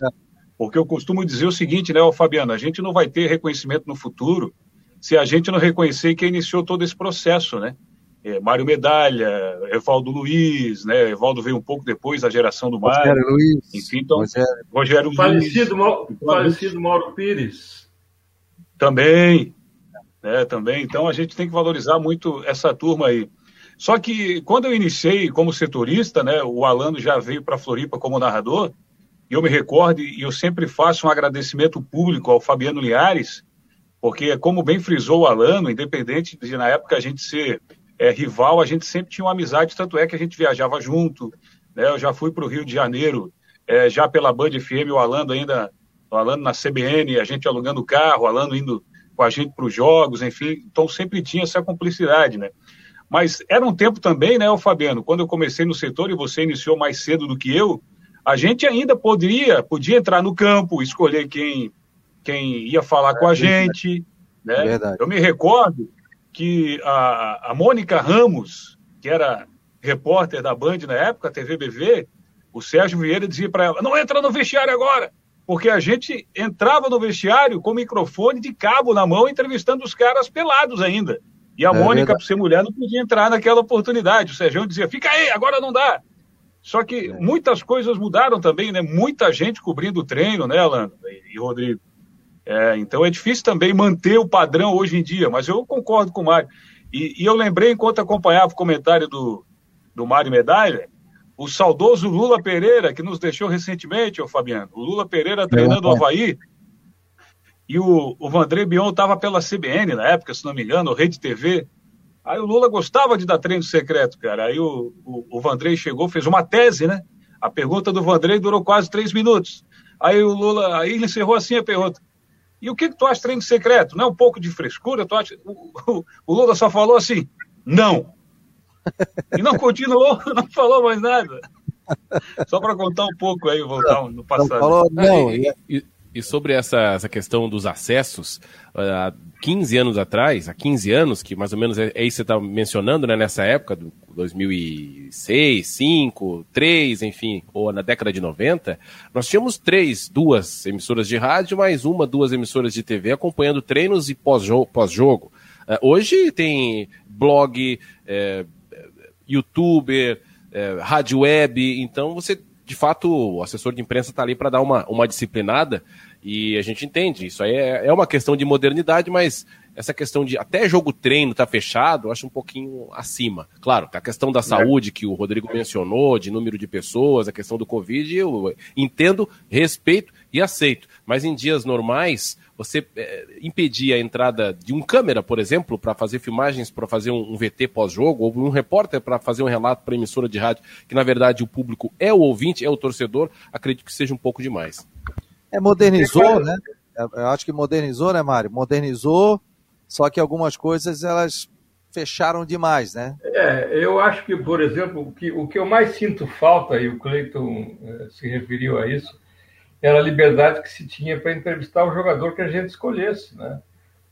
G: porque eu costumo dizer o seguinte, né, Fabiano? A gente não vai ter reconhecimento no futuro se a gente não reconhecer quem iniciou todo esse processo, né? É, Mário Medalha, Evaldo Luiz, né? Evaldo veio um pouco depois da geração do Mário.
A: Rogério Luiz.
G: Enfim, então, Rogério,
D: Rogério Luiz. Falecido, Mauro, falecido Mauro Pires.
G: Também, né, também. Então a gente tem que valorizar muito essa turma aí. Só que quando eu iniciei como setorista, né, o Alano já veio para Floripa como narrador, e eu me recordo, e eu sempre faço um agradecimento público ao Fabiano Liares, porque, como bem frisou o Alano, independente de na época a gente ser é, rival, a gente sempre tinha uma amizade, tanto é que a gente viajava junto. Né, eu já fui para o Rio de Janeiro, é, já pela Band FM, o Alano ainda, o Alano na CBN, a gente alugando o carro, o Alano indo com a gente para os jogos, enfim, então sempre tinha essa cumplicidade, né? Mas era um tempo também, né, o Fabiano, quando eu comecei no setor e você iniciou mais cedo do que eu, a gente ainda poderia, podia entrar no campo, escolher quem, quem ia falar é, com a gente, né? Verdade. Eu me recordo que a, a Mônica Ramos, que era repórter da Band na época, TV BV, o Sérgio Vieira dizia para ela: não entra no vestiário agora porque a gente entrava no vestiário com microfone de cabo na mão, entrevistando os caras pelados ainda. E a é Mônica, por ser mulher, não podia entrar naquela oportunidade. O Sérgio dizia: fica aí, agora não dá. Só que é. muitas coisas mudaram também, né? Muita gente cobrindo o treino, né, Alan e Rodrigo? É, então é difícil também manter o padrão hoje em dia, mas eu concordo com o Mário. E, e eu lembrei, enquanto acompanhava o comentário do, do Mário Medalha, o saudoso Lula Pereira, que nos deixou recentemente, ô Fabiano. O Lula Pereira treinando o Havaí. E o, o Vandré Bion estava pela CBN na época, se não me engano, Rede TV. Aí o Lula gostava de dar treino secreto, cara. Aí o, o, o Vandrei chegou, fez uma tese, né? A pergunta do Vandrei durou quase três minutos. Aí o Lula, aí ele encerrou assim a pergunta. E o que, que tu acha treino secreto? Não é um pouco de frescura? Tu acha... o, o, o Lula só falou assim, não. E não continuou, <laughs> não falou mais nada. Só para contar um pouco aí, voltar no passado. Não falou,
B: não. E, e, e sobre essa, essa questão dos acessos, há 15 anos atrás, há 15 anos, que mais ou menos é, é isso que você está mencionando, né, nessa época, do 2006, 2005, 3, enfim, ou na década de 90, nós tínhamos três, duas emissoras de rádio, mais uma, duas emissoras de TV acompanhando treinos e pós-jogo. Pós -jogo. Uh, hoje tem blog, é, youtuber, é, rádio web, então você de fato, o assessor de imprensa está ali para dar uma, uma disciplinada e a gente entende. Isso aí é, é uma questão de modernidade, mas essa questão de até jogo treino tá fechado, eu acho um pouquinho acima. Claro, a questão da saúde que o Rodrigo mencionou, de número de pessoas, a questão do Covid, eu entendo, respeito e aceito. Mas em dias normais, você é, impedir a entrada de um câmera, por exemplo, para fazer filmagens, para fazer um, um VT pós-jogo, ou um repórter para fazer um relato para emissora de rádio, que na verdade o público é o ouvinte, é o torcedor, acredito que seja um pouco demais.
A: É, modernizou, né? Eu acho que modernizou, né, Mário? Modernizou, só que algumas coisas elas fecharam demais, né?
D: É, eu acho que, por exemplo, o que, o que eu mais sinto falta, e o Cleiton eh, se referiu a isso, era a liberdade que se tinha para entrevistar o jogador que a gente escolhesse, né?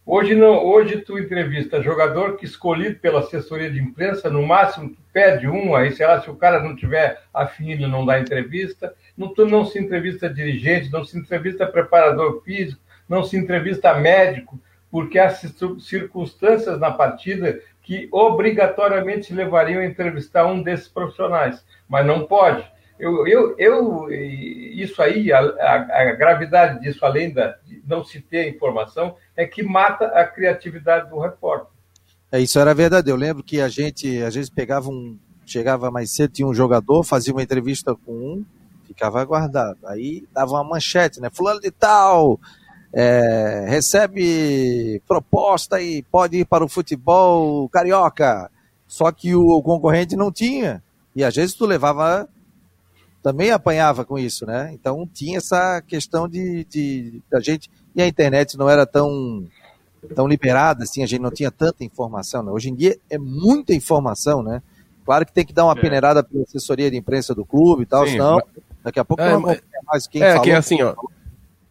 D: Hoje não, hoje tu entrevista jogador que escolhido pela assessoria de imprensa, no máximo tu pede um, aí sei lá, se o cara não tiver afim, ele não dá entrevista. Não, tu não se entrevista dirigente, não se entrevista preparador físico, não se entrevista médico, porque há circunstâncias na partida que obrigatoriamente levariam a entrevistar um desses profissionais, mas não pode. Eu, eu, eu, isso aí, a, a, gravidade disso, além da, de não se ter informação, é que mata a criatividade do repórter.
A: É, isso era verdade. Eu lembro que a gente, às vezes, pegava um. Chegava mais cedo, tinha um jogador, fazia uma entrevista com um, ficava aguardado. Aí dava uma manchete, né? Fulano de tal, é, recebe proposta e pode ir para o futebol carioca. Só que o concorrente não tinha. E às vezes tu levava também apanhava com isso, né? Então tinha essa questão de, de da gente e a internet não era tão tão liberada assim, a gente não tinha tanta informação. Né? Hoje em dia é muita informação, né? Claro que tem que dar uma é. peneirada pela assessoria de imprensa do clube e tal, Sim, senão mas... daqui a pouco é, não
B: mas... mais quem é, falou. É que é assim, ó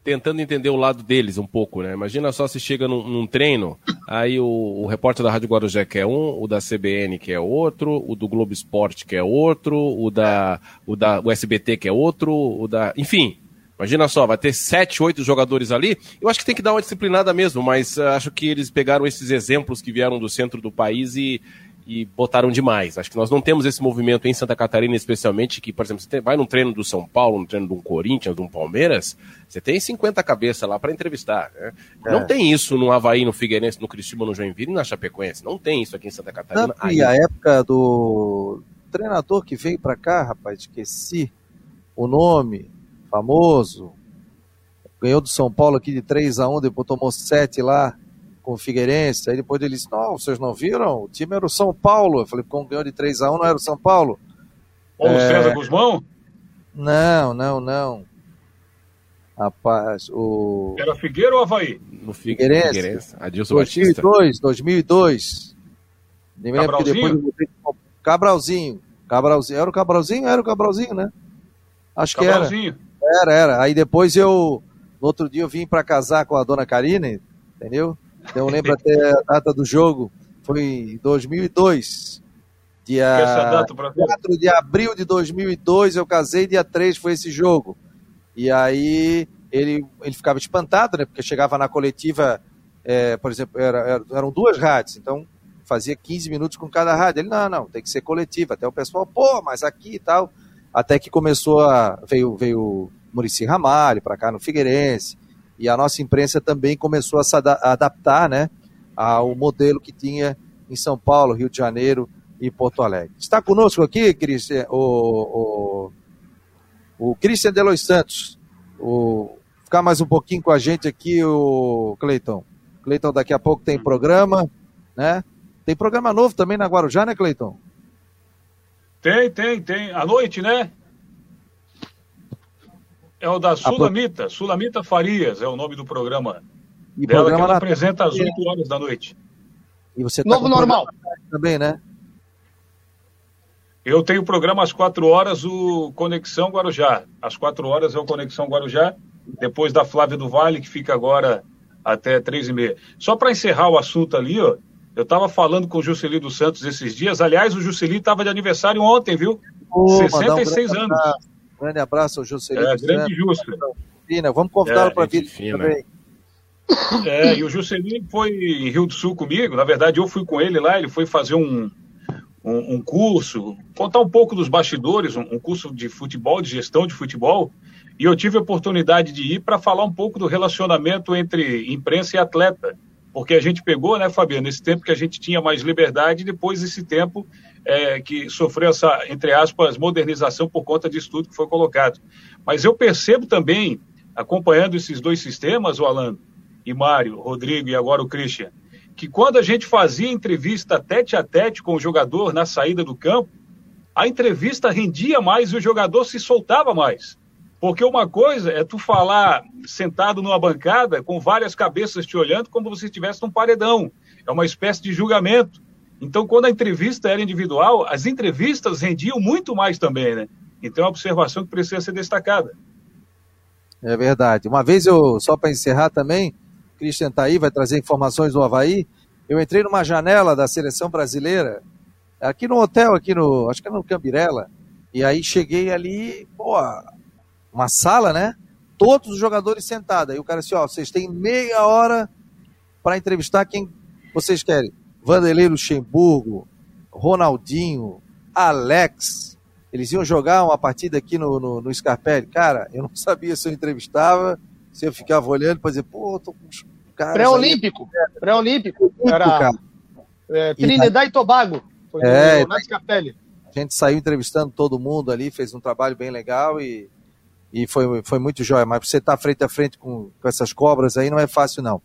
B: tentando entender o lado deles um pouco, né? Imagina só se chega num, num treino, aí o, o, repórter da Rádio Guarujá que é um, o da CBN que é outro, o do Globo Esporte que é outro, o da, o da o SBT que é outro, o da. Enfim. Imagina só, vai ter sete, oito jogadores ali. Eu acho que tem que dar uma disciplinada mesmo, mas uh, acho que eles pegaram esses exemplos que vieram do centro do país e, e botaram demais. Acho que nós não temos esse movimento em Santa Catarina, especialmente, que, por exemplo, você vai num treino do São Paulo, num treino um Corinthians, um Palmeiras, você tem 50 cabeças lá para entrevistar. Né? É. Não tem isso no Havaí, no Figueirense, no Criciúma, no Joinville e na Chapecoense. Não tem isso aqui em Santa Catarina.
A: Tanto e a época do treinador que veio para cá, rapaz, esqueci o nome, famoso, ganhou do São Paulo aqui de 3 a 1 depois tomou 7 lá com o Figueirense. Aí depois ele disse: Não, vocês não viram? O time era o São Paulo. Eu falei: Como ganhou de 3 a 1 não era o São Paulo?
G: Ou é... o César Guzmão?
A: Não, não, não. Rapaz, o.
G: Era Figueira ou Havaí?
A: No Figueirense. Figueirense. Adilson 2002, Batista. 2002. Me lembro que depois Cabralzinho. Cabralzinho. Era o Cabralzinho? Era o Cabralzinho, né? Acho que era. Era, era. Aí depois eu. No outro dia eu vim para casar com a dona Karine, entendeu? Eu lembro até a data do jogo, foi em 2002. Dia 4 de abril de 2002, eu casei, dia 3 foi esse jogo. E aí ele, ele ficava espantado, né? Porque chegava na coletiva, é, por exemplo, era, eram duas rádios, então fazia 15 minutos com cada rádio. Ele, não, não, tem que ser coletiva. Até o pessoal, pô, mas aqui e tal. Até que começou a. Veio, veio Murici Ramalho para cá no Figueirense e a nossa imprensa também começou a se adaptar né, ao modelo que tinha em São Paulo, Rio de Janeiro e Porto Alegre. Está conosco aqui, Christian, o, o, o Christian Delois Santos. O, ficar mais um pouquinho com a gente aqui, o Cleiton. Cleiton, daqui a pouco tem programa, né? Tem programa novo também na Guarujá, né, Cleiton?
G: Tem, tem, tem. À noite, né? É o da Sulamita, Sulamita Farias é o nome do programa E dela que ela na... apresenta às 8 horas da noite.
A: E você tá
H: Novo normal.
A: Também, né?
G: Eu tenho o programa às 4 horas, o Conexão Guarujá. Às 4 horas é o Conexão Guarujá, depois da Flávia do Vale, que fica agora até 3 e meia. Só para encerrar o assunto ali, ó, eu estava falando com o Juscelino dos Santos esses dias. Aliás, o Juscelino estava de aniversário ontem, viu? Oh, 66 um anos.
A: Abraço. Grande abraço ao Juscelino.
G: É, grande Justo.
A: Vamos convidá-lo é, para vir também.
G: É, e o Juscelino foi em Rio do Sul comigo. Na verdade, eu fui com ele lá. Ele foi fazer um, um, um curso, contar um pouco dos bastidores, um, um, curso de futebol, de gestão de futebol, e eu tive a oportunidade de ir para falar um pouco do relacionamento entre imprensa e atleta, porque a gente pegou, né, Fabiano, esse tempo que a gente tinha mais liberdade, depois esse tempo é, que sofreu essa, entre aspas, modernização por conta disso tudo que foi colocado. Mas eu percebo também, acompanhando esses dois sistemas, o Alan e Mário, Rodrigo e agora o Christian, que quando a gente fazia entrevista tete a tete com o jogador na saída do campo, a entrevista rendia mais e o jogador se soltava mais. Porque uma coisa é tu falar sentado numa bancada com várias cabeças te olhando como se estivesse num paredão. É uma espécie de julgamento. Então, quando a entrevista era individual, as entrevistas rendiam muito mais também, né? Então, é uma observação que precisa ser destacada.
A: É verdade. Uma vez eu, só para encerrar também, Christian está aí, vai trazer informações do Havaí. Eu entrei numa janela da seleção brasileira, aqui no hotel, aqui no, acho que é no Cambirela, e aí cheguei ali, pô, uma sala, né? Todos os jogadores sentados. Aí o cara disse, ó, vocês têm meia hora para entrevistar quem vocês querem. Vanderlei Luxemburgo, Ronaldinho, Alex. Eles iam jogar uma partida aqui no, no, no Scarpelli. Cara, eu não <laughs> sabia se eu entrevistava, se eu ficava olhando para dizer, pô, tô com
H: Pré-olímpico. Pré-olímpico. Era é, Trinidad e, e Tobago.
A: Foi é, no, A gente saiu entrevistando todo mundo ali, fez um trabalho bem legal e, e foi, foi muito jóia. Mas você estar tá frente a frente com, com essas cobras aí não é fácil, não.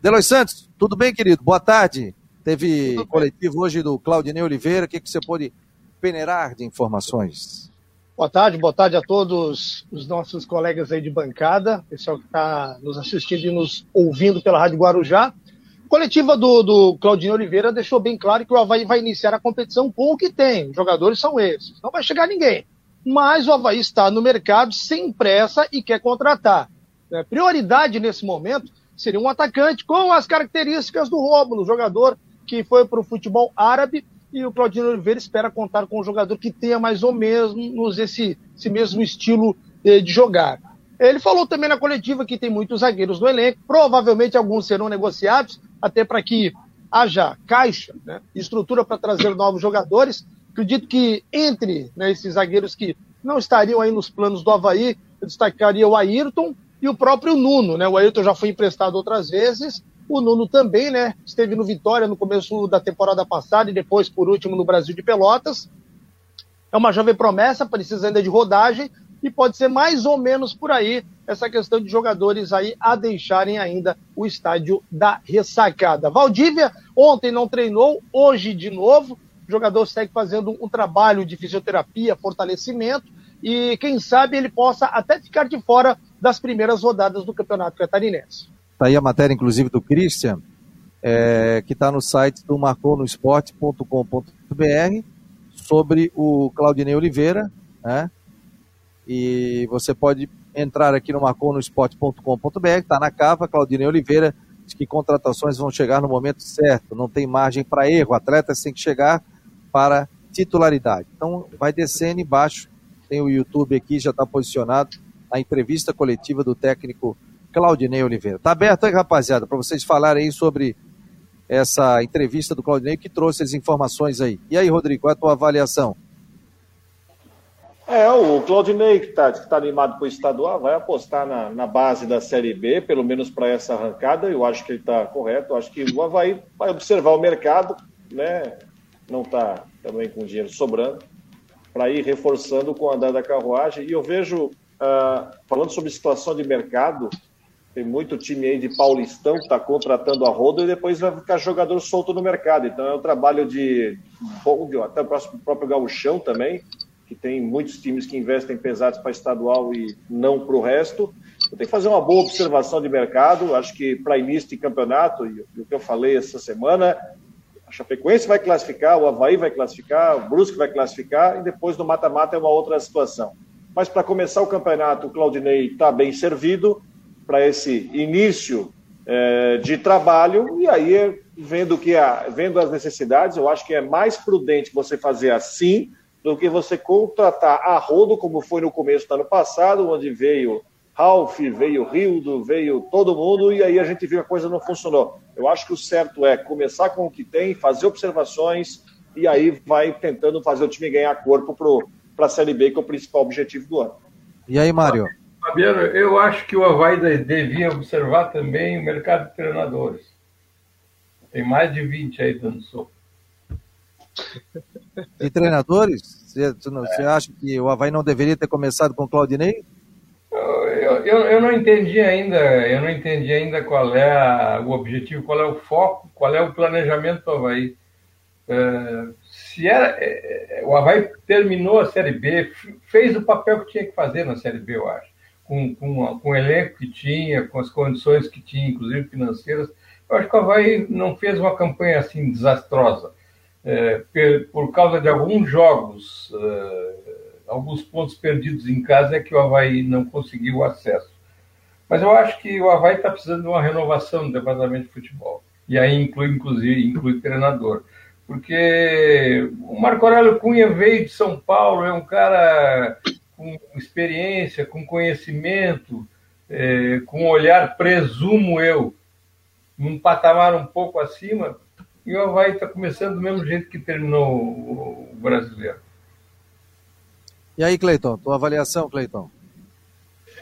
A: Delois Santos, tudo bem, querido? Boa tarde. Teve coletivo hoje do Claudinei Oliveira. O que, que você pode peneirar de informações?
H: Boa tarde, boa tarde a todos os nossos colegas aí de bancada, pessoal que está nos assistindo e nos ouvindo pela Rádio Guarujá. A coletiva do, do Claudinho Oliveira deixou bem claro que o Havaí vai iniciar a competição com o que tem. Os jogadores são esses. Não vai chegar ninguém. Mas o Havaí está no mercado sem pressa e quer contratar. É, prioridade nesse momento seria um atacante com as características do Rômulo, jogador que foi para o futebol árabe e o Claudinho Oliveira espera contar com um jogador que tenha mais ou menos esse, esse mesmo estilo eh, de jogar. Ele falou também na coletiva que tem muitos zagueiros no elenco, provavelmente alguns serão negociados, até para que haja caixa, né, estrutura para trazer novos jogadores. Acredito que entre né, esses zagueiros que não estariam aí nos planos do Havaí, eu destacaria o Ayrton e o próprio Nuno. Né? O Ayrton já foi emprestado outras vezes o Nuno também, né? Esteve no Vitória no começo da temporada passada e depois, por último, no Brasil de Pelotas. É uma jovem promessa, precisa ainda de rodagem e pode ser mais ou menos por aí essa questão de jogadores aí a deixarem ainda o estádio da ressacada. Valdívia ontem não treinou, hoje de novo. O jogador segue fazendo um trabalho de fisioterapia, fortalecimento e quem sabe ele possa até ficar de fora das primeiras rodadas do Campeonato Catarinense.
A: Está aí a matéria, inclusive, do Christian, é, que está no site do marconosport.com.br sobre o Claudinei Oliveira, né? E você pode entrar aqui no marconosport.com.br, está na capa, Claudinei Oliveira, diz que contratações vão chegar no momento certo, não tem margem para erro, atletas têm que chegar para titularidade. Então, vai descendo embaixo, tem o YouTube aqui, já está posicionado, a entrevista coletiva do técnico Claudinei Oliveira. Tá aberto aí, rapaziada, para vocês falarem aí sobre essa entrevista do Claudinei que trouxe as informações aí. E aí, Rodrigo, qual é a tua avaliação?
C: É, o Claudinei, que está tá animado para o estadual, vai apostar na, na, base da Série B, pelo menos para essa arrancada. Eu acho que ele está correto. Eu acho que o Havaí vai observar o mercado, né? não está também com dinheiro sobrando, para ir reforçando com o andar da carruagem. E eu vejo, uh, falando sobre situação de mercado, tem muito time aí de Paulistão que está contratando a roda e depois vai ficar jogador solto no mercado. Então é um trabalho de, até o próprio Gauchão também, que tem muitos times que investem pesados para estadual e não para o resto. tem que fazer uma boa observação de mercado. Acho que para início de campeonato, e o que eu falei essa semana, a Chapecoense vai classificar, o Havaí vai classificar, o Brusque vai classificar, e depois no mata-mata é uma outra situação. Mas para começar o campeonato, o Claudinei está bem servido para esse início é, de trabalho, e aí, vendo, que a, vendo as necessidades, eu acho que é mais prudente você fazer assim do que você contratar a rodo, como foi no começo do ano passado, onde veio Ralph, veio Rildo, veio todo mundo, e aí a gente viu que a coisa não funcionou. Eu acho que o certo é começar com o que tem, fazer observações, e aí vai tentando fazer o time ganhar corpo para a Série B, que é o principal objetivo do ano.
A: E aí, Mário?
D: Fabiano, eu acho que o Havaí devia observar também o mercado de treinadores. Tem mais de 20 aí dando soco.
A: De treinadores? Você, você acha que o Havaí não deveria ter começado com o Claudinei?
D: Eu, eu, eu, não entendi ainda, eu não entendi ainda qual é a, o objetivo, qual é o foco, qual é o planejamento do Havaí. É, se era, é, é, o Havaí terminou a Série B, fez o papel que tinha que fazer na Série B, eu acho. Com, com, com o elenco que tinha, com as condições que tinha, inclusive financeiras. Eu acho que o Havaí não fez uma campanha assim desastrosa. É, por, por, causa de alguns jogos é, alguns pontos perdidos em casa é que o Havaí não conseguiu acesso. Mas eu acho que o Havaí está precisando de uma renovação no departamento de futebol. E aí inclui, inclusive, inclui treinador. Porque o Marco Aurélio Cunha veio de São Paulo, é um cara com experiência, com conhecimento, é, com olhar, presumo eu, num patamar um pouco acima, e o Havaí está começando do mesmo jeito que terminou o brasileiro.
A: E aí, Cleiton, tua avaliação, Cleiton?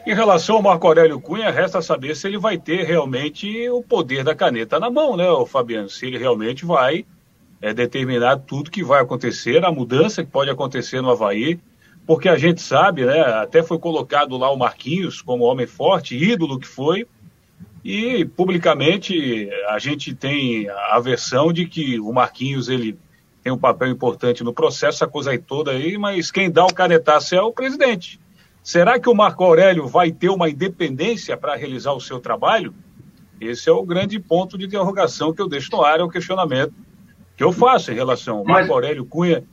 G: Em relação ao Marco Aurélio Cunha, resta saber se ele vai ter realmente o poder da caneta na mão, né, Fabiano? Se ele realmente vai é, determinar tudo que vai acontecer, a mudança que pode acontecer no Havaí, porque a gente sabe, né, até foi colocado lá o Marquinhos como homem forte, ídolo que foi, e publicamente a gente tem a versão de que o Marquinhos ele tem um papel importante no processo, essa coisa aí toda aí, mas quem dá o canetaço é o presidente. Será que o Marco Aurélio vai ter uma independência para realizar o seu trabalho? Esse é o grande ponto de interrogação que eu deixo no ar, é o questionamento que eu faço em relação ao Marco Aurélio Cunha.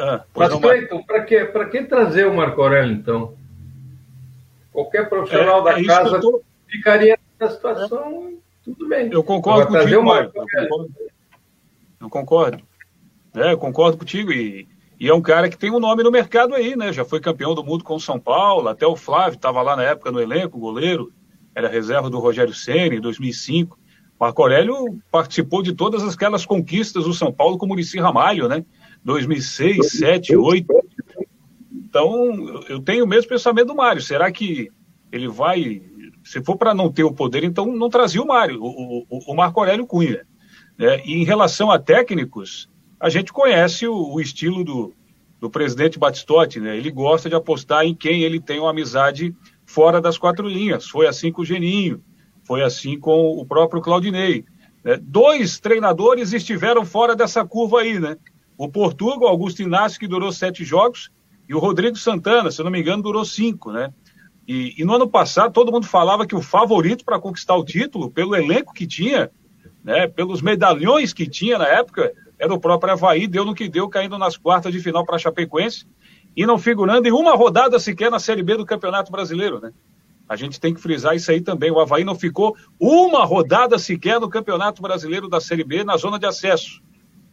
D: Ah, mas, Cleiton, para que, que trazer o Marco Aurélio, então? Qualquer profissional é, da é casa tô... ficaria nessa situação, tudo bem.
G: Eu concordo contigo, Mário. Eu concordo. Eu concordo. É, eu concordo contigo. E, e é um cara que tem um nome no mercado aí, né? Já foi campeão do mundo com o São Paulo, até o Flávio estava lá na época no elenco, goleiro, era reserva do Rogério Senna em 2005. Marco Aurélio participou de todas aquelas conquistas do São Paulo com o Murici Ramalho, né? 2006, 2007, 2008. Então, eu tenho o mesmo pensamento do Mário. Será que ele vai. Se for para não ter o poder, então não trazia o Mário, o, o, o Marco Aurélio Cunha. Né? E em relação a técnicos, a gente conhece o, o estilo do, do presidente Batistotti, né? Ele gosta de apostar em quem ele tem uma amizade fora das quatro linhas. Foi assim com o Geninho, foi assim com o próprio Claudinei. Né? Dois treinadores estiveram fora dessa curva aí, né? O Portugal, Augusto Inácio, que durou sete jogos, e o Rodrigo Santana, se não me engano, durou cinco, né? E, e no ano passado, todo mundo falava que o favorito para conquistar o título, pelo elenco que tinha, né, pelos medalhões que tinha na época, era o próprio Havaí, deu no que deu, caindo nas quartas de final para a Chapecoense e não figurando em uma rodada sequer na Série B do Campeonato Brasileiro, né? A gente tem que frisar isso aí também. O Havaí não ficou uma rodada sequer no Campeonato Brasileiro da Série B na zona de acesso.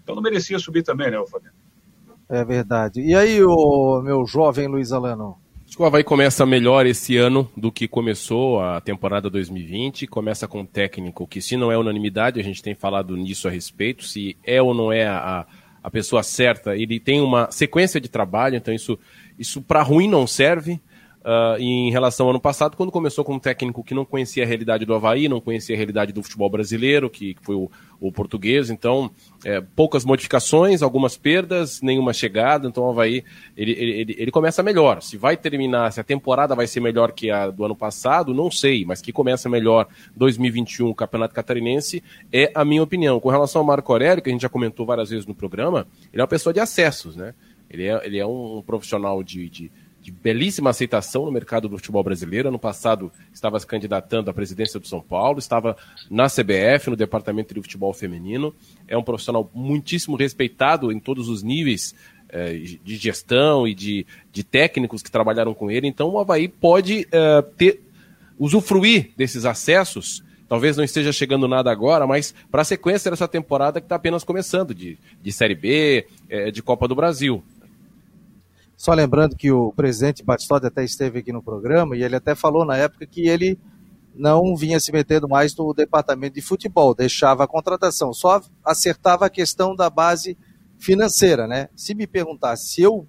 G: Então não merecia subir também, né, Fabiano?
A: É verdade. E aí, o meu jovem Luiz Alano?
B: Acho que o Havaí começa melhor esse ano do que começou a temporada 2020. Começa com um técnico que, se não é unanimidade, a gente tem falado nisso a respeito, se é ou não é a, a pessoa certa. Ele tem uma sequência de trabalho, então isso, isso para ruim não serve. Uh, em relação ao ano passado, quando começou com um técnico que não conhecia a realidade do Havaí, não conhecia a realidade do futebol brasileiro, que, que foi o, o, português, então é, poucas modificações, algumas perdas, nenhuma chegada, então o Havaí ele, ele, ele, começa melhor. Se vai terminar, se a temporada vai ser melhor que a do ano passado, não sei, mas que começa melhor 2021, o Campeonato Catarinense, é a minha opinião. Com relação ao Marco Aurélio, que a gente já comentou várias vezes no programa, ele é uma pessoa de acessos, né? Ele é, ele é um profissional de, de de belíssima aceitação no mercado do futebol brasileiro. Ano passado estava se candidatando à presidência do São Paulo, estava na CBF, no departamento de futebol feminino. É um profissional muitíssimo respeitado em todos os níveis é, de gestão e de, de técnicos que trabalharam com ele. Então o Havaí pode é, ter, usufruir desses acessos. Talvez não esteja chegando nada agora, mas para a sequência dessa temporada que está apenas começando, de, de Série B, é, de Copa do Brasil.
A: Só lembrando que o presidente Batistotti até esteve aqui no programa e ele até falou na época que ele não vinha se metendo mais no departamento de futebol, deixava a contratação, só acertava a questão da base financeira, né? Se me perguntar se eu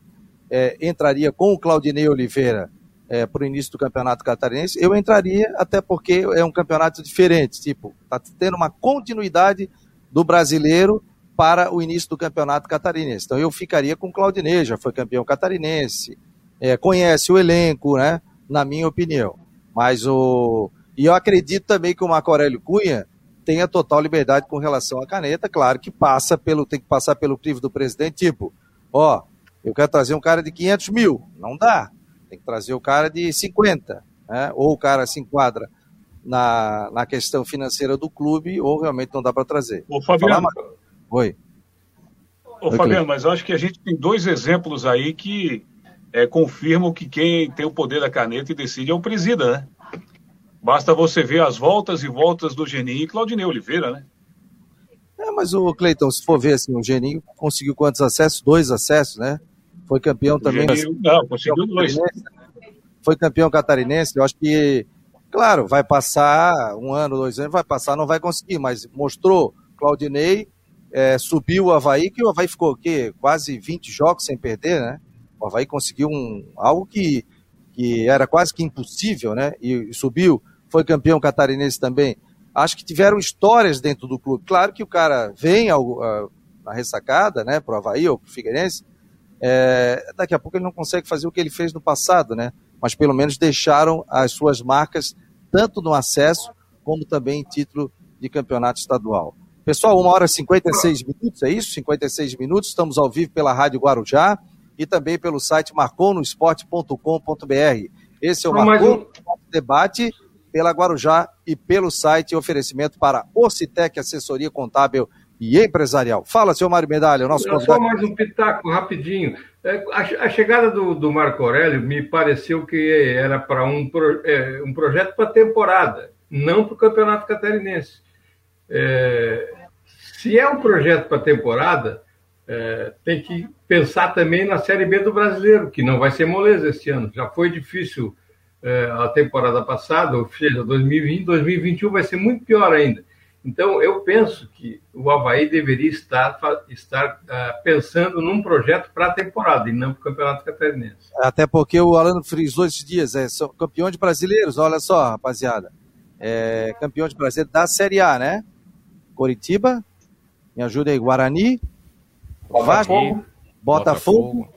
A: é, entraria com o Claudinei Oliveira é, para o início do campeonato catarinense, eu entraria, até porque é um campeonato diferente, tipo, está tendo uma continuidade do brasileiro para o início do campeonato catarinense. Então eu ficaria com o Claudinei, já foi campeão catarinense, é, conhece o elenco, né? Na minha opinião. Mas o. E eu acredito também que o Marco Aurélio Cunha tenha total liberdade com relação à caneta, claro que passa pelo, tem que passar pelo crivo do presidente, tipo, ó, eu quero trazer um cara de 500 mil, não dá, tem que trazer o cara de 50, né? ou o cara se enquadra na, na questão financeira do clube, ou realmente não dá para trazer.
G: Ô, Fabiano,
A: Oi.
G: Ô, Oi, Fabiano, mas eu acho que a gente tem dois exemplos aí que é, confirmam que quem tem o poder da caneta e decide é o presida, né? Basta você ver as voltas e voltas do Geninho e Claudinei Oliveira, né?
A: É, mas o Cleiton, se for ver assim, o Geninho conseguiu quantos acessos? Dois acessos, né? Foi campeão o também.
G: Geninho, não, conseguiu dois.
A: Foi campeão catarinense, eu acho que, claro, vai passar um ano, dois anos, vai passar, não vai conseguir, mas mostrou Claudinei é, subiu o Havaí, que o Havaí ficou o quê? quase 20 jogos sem perder, né? O Havaí conseguiu um, algo que, que era quase que impossível, né? E, e subiu, foi campeão catarinense também. Acho que tiveram histórias dentro do clube. Claro que o cara vem ao, a, na ressacada, né, pro Havaí ou pro Figueirense, é, daqui a pouco ele não consegue fazer o que ele fez no passado, né? Mas pelo menos deixaram as suas marcas tanto no acesso como também em título de campeonato estadual. Pessoal, uma hora e 56 minutos, é isso? 56 minutos. Estamos ao vivo pela Rádio Guarujá e também pelo site marconosport.com.br. Esse é o Marcon um... Debate pela Guarujá e pelo site oferecimento para Ocitec Assessoria Contábil e Empresarial. Fala, senhor Mário Medalha, o nosso
D: convidado. Só mais um pitaco, rapidinho. É, a, chegada do, do Marco Aurélio me pareceu que era para um, é, um projeto para temporada, não para o Campeonato Catarinense. É, se é um projeto para temporada, é, tem que pensar também na Série B do Brasileiro, que não vai ser moleza este ano. Já foi difícil é, a temporada passada, ou seja, 2020, 2021 vai ser muito pior ainda. Então, eu penso que o Havaí deveria estar, estar uh, pensando num projeto para a temporada e não para o Campeonato Catarinense.
A: Até porque o Alano frisou esses dias, é, são campeões brasileiros, olha só, rapaziada. É, campeão de brasileiro da Série A, né? Coritiba, me ajuda aí. Guarani. Vasco. Botafogo.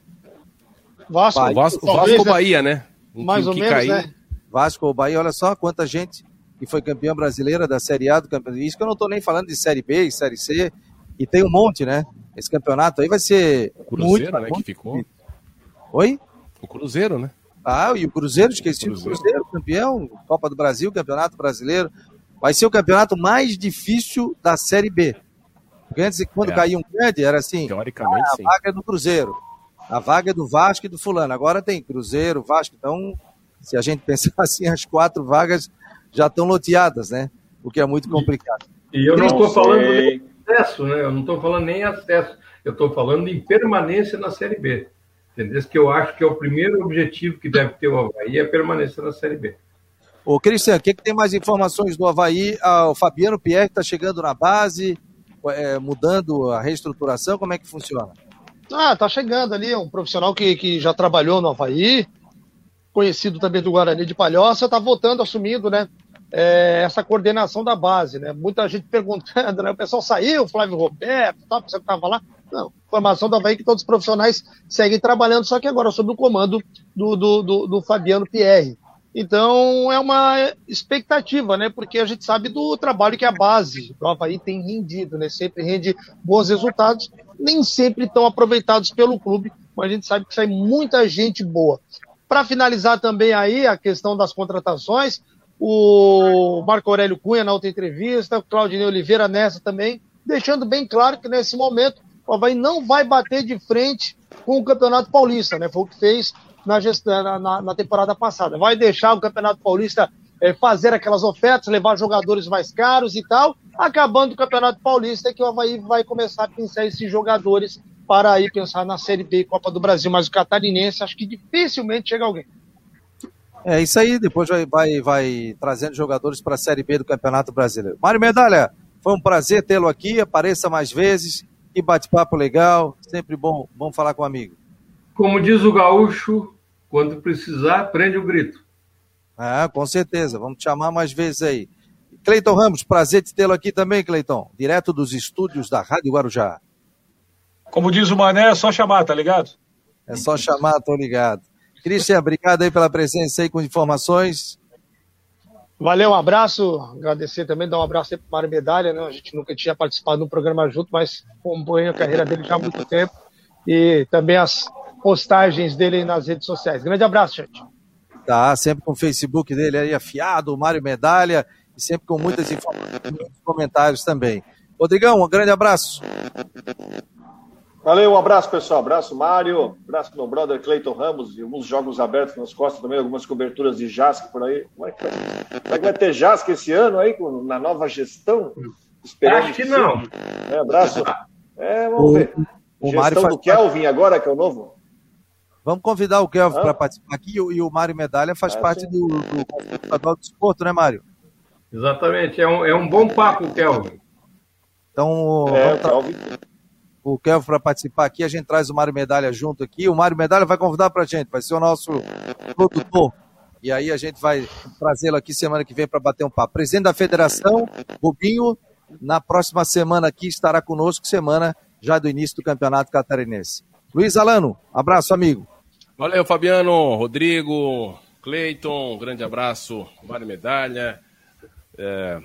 B: Vasco. Bahia. Vasco, Vasco ou Bahia, né?
A: Mais ou menos, caiu. né? Vasco ou Bahia, olha só quanta gente que foi campeã brasileira da Série A do campeonato. Isso que eu não estou nem falando de Série B e Série C. E tem um monte, né? Esse campeonato aí vai ser.
B: O Cruzeiro, muito, né? Muito que ficou.
A: Oi?
B: O Cruzeiro, né?
A: Ah, e o Cruzeiro, esqueci o Cruzeiro. Cruzeiro, campeão, Copa do Brasil, Campeonato Brasileiro. Vai ser o campeonato mais difícil da Série B. Porque antes, quando é. caía um grande, era assim:
B: Teoricamente,
A: ah, a sim. vaga é do Cruzeiro, a vaga é do Vasco e do Fulano. Agora tem Cruzeiro, Vasco. Então, se a gente pensar <laughs> assim, as quatro vagas já estão loteadas, né? O que é muito complicado.
D: E, e eu não estou falando nem acesso, né? Eu não estou falando nem acesso. Eu estou falando em permanência na Série B. Entendeu? Que eu acho que é o primeiro objetivo que deve ter o Havaí é a permanência na Série B.
A: Ô, Cristian, o que, que, tem mais informações do Havaí? Ah, o Fabiano Pierre está chegando na base é, mudando a reestruturação? Como é que funciona?
H: Ah, tá chegando ali, um profissional que, que já trabalhou no Havaí, conhecido também do Guarani de Palhoça, tá voltando, assumindo, né? É, essa coordenação da base, né? Muita gente perguntando, <laughs> né? O pessoal saiu, Flávio Roberto, tá, você estava lá. Não, formação da Havaí que todos os profissionais seguem trabalhando, só que agora sob o comando do, do, do, do Fabiano Pierre. Então é uma expectativa, né? Porque a gente sabe do trabalho que a base do Havaí tem rendido, né? Sempre rende bons resultados, nem sempre tão aproveitados pelo clube, mas a gente sabe que sai muita gente boa. Para finalizar também aí a questão das contratações, o Marco Aurélio Cunha na outra entrevista, o Claudinei Oliveira nessa também, deixando bem claro que nesse momento o Havaí não vai bater de frente com o Campeonato Paulista, né? Foi o que fez na, gestão, na, na temporada passada. Vai deixar o Campeonato Paulista é, fazer aquelas ofertas, levar jogadores mais caros e tal, acabando o Campeonato Paulista, que o Havaí vai começar a pensar esses jogadores para aí pensar na Série B Copa do Brasil. Mas o catarinense, acho que dificilmente chega alguém.
A: É isso aí, depois vai, vai, vai trazendo jogadores para a Série B do Campeonato Brasileiro. Mário Medalha, foi um prazer tê-lo aqui, apareça mais vezes, que bate-papo legal, sempre bom, bom falar com um amigo.
D: Como diz o gaúcho, quando precisar, prende o grito.
A: Ah, com certeza, vamos te chamar mais vezes aí. Cleiton Ramos, prazer de tê-lo aqui também, Cleiton, direto dos estúdios da Rádio Guarujá.
G: Como diz o Mané, é só chamar, tá ligado?
A: É só chamar, tô ligado. Cristian, obrigado aí pela presença aí com informações.
H: Valeu, um abraço. Agradecer também, dar um abraço aí pro Mário Medalha, né? A gente nunca tinha participado no programa junto, mas acompanho a carreira dele já há muito tempo. E também as postagens dele nas redes sociais. Grande abraço, gente.
A: Tá, sempre com o Facebook dele aí afiado, o Mário Medalha, e sempre com muitas informações, muitos comentários também. Rodrigão, um grande abraço.
C: Valeu, um abraço, pessoal. Abraço, Mário. Abraço, meu brother Cleiton Ramos. E alguns jogos abertos nas costas também, algumas coberturas de JASC por aí. Como é que vai, Como é que vai ter JASC esse ano aí, na nova gestão?
D: Esperamos Acho que não.
C: É, abraço. É, vamos o, ver. O gestão Mário do Kelvin agora, que é o novo?
A: Vamos convidar o Kelvin ah. para participar aqui e o Mário Medalha faz ah, parte do, do, do Desporto, né, Mário?
D: Exatamente. É um, é um bom papo, Kelvin.
A: Então, é, Kelvin o Kevin para participar aqui. A gente traz o Mário Medalha junto aqui. O Mário Medalha vai convidar para a gente, vai ser o nosso produtor. E aí a gente vai trazê-lo aqui semana que vem para bater um papo. Presidente da federação, Rubinho, na próxima semana aqui estará conosco, semana já do início do Campeonato Catarinense. Luiz Alano, abraço, amigo.
B: Valeu, Fabiano, Rodrigo, Cleiton, grande abraço, Mário Medalha, é,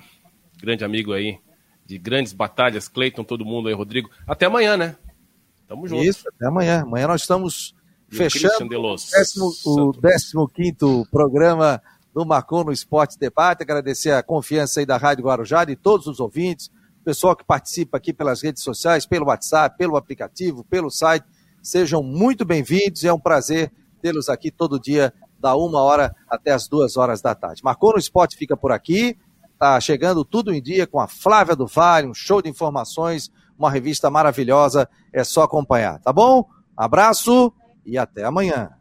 B: grande amigo aí de grandes batalhas, Cleiton, todo mundo aí, Rodrigo. Até amanhã, né?
A: Tamo junto. Isso, até amanhã. Amanhã nós estamos e fechando o, décimo, quinto programa do Marcon no Esporte Debate. Agradecer a confiança aí da Rádio Guarujá, de todos os ouvintes, pessoal que participa aqui pelas redes sociais, pelo WhatsApp, pelo aplicativo, pelo site. Sejam muito bem-vindos. É um prazer tê-los aqui todo dia, da uma hora até as duas horas da tarde. Marcou no Esporte fica por aqui. Tá chegando tudo em dia com a Flávia do Vale, um show de informações, uma revista maravilhosa. É só acompanhar, tá bom? Abraço e até amanhã.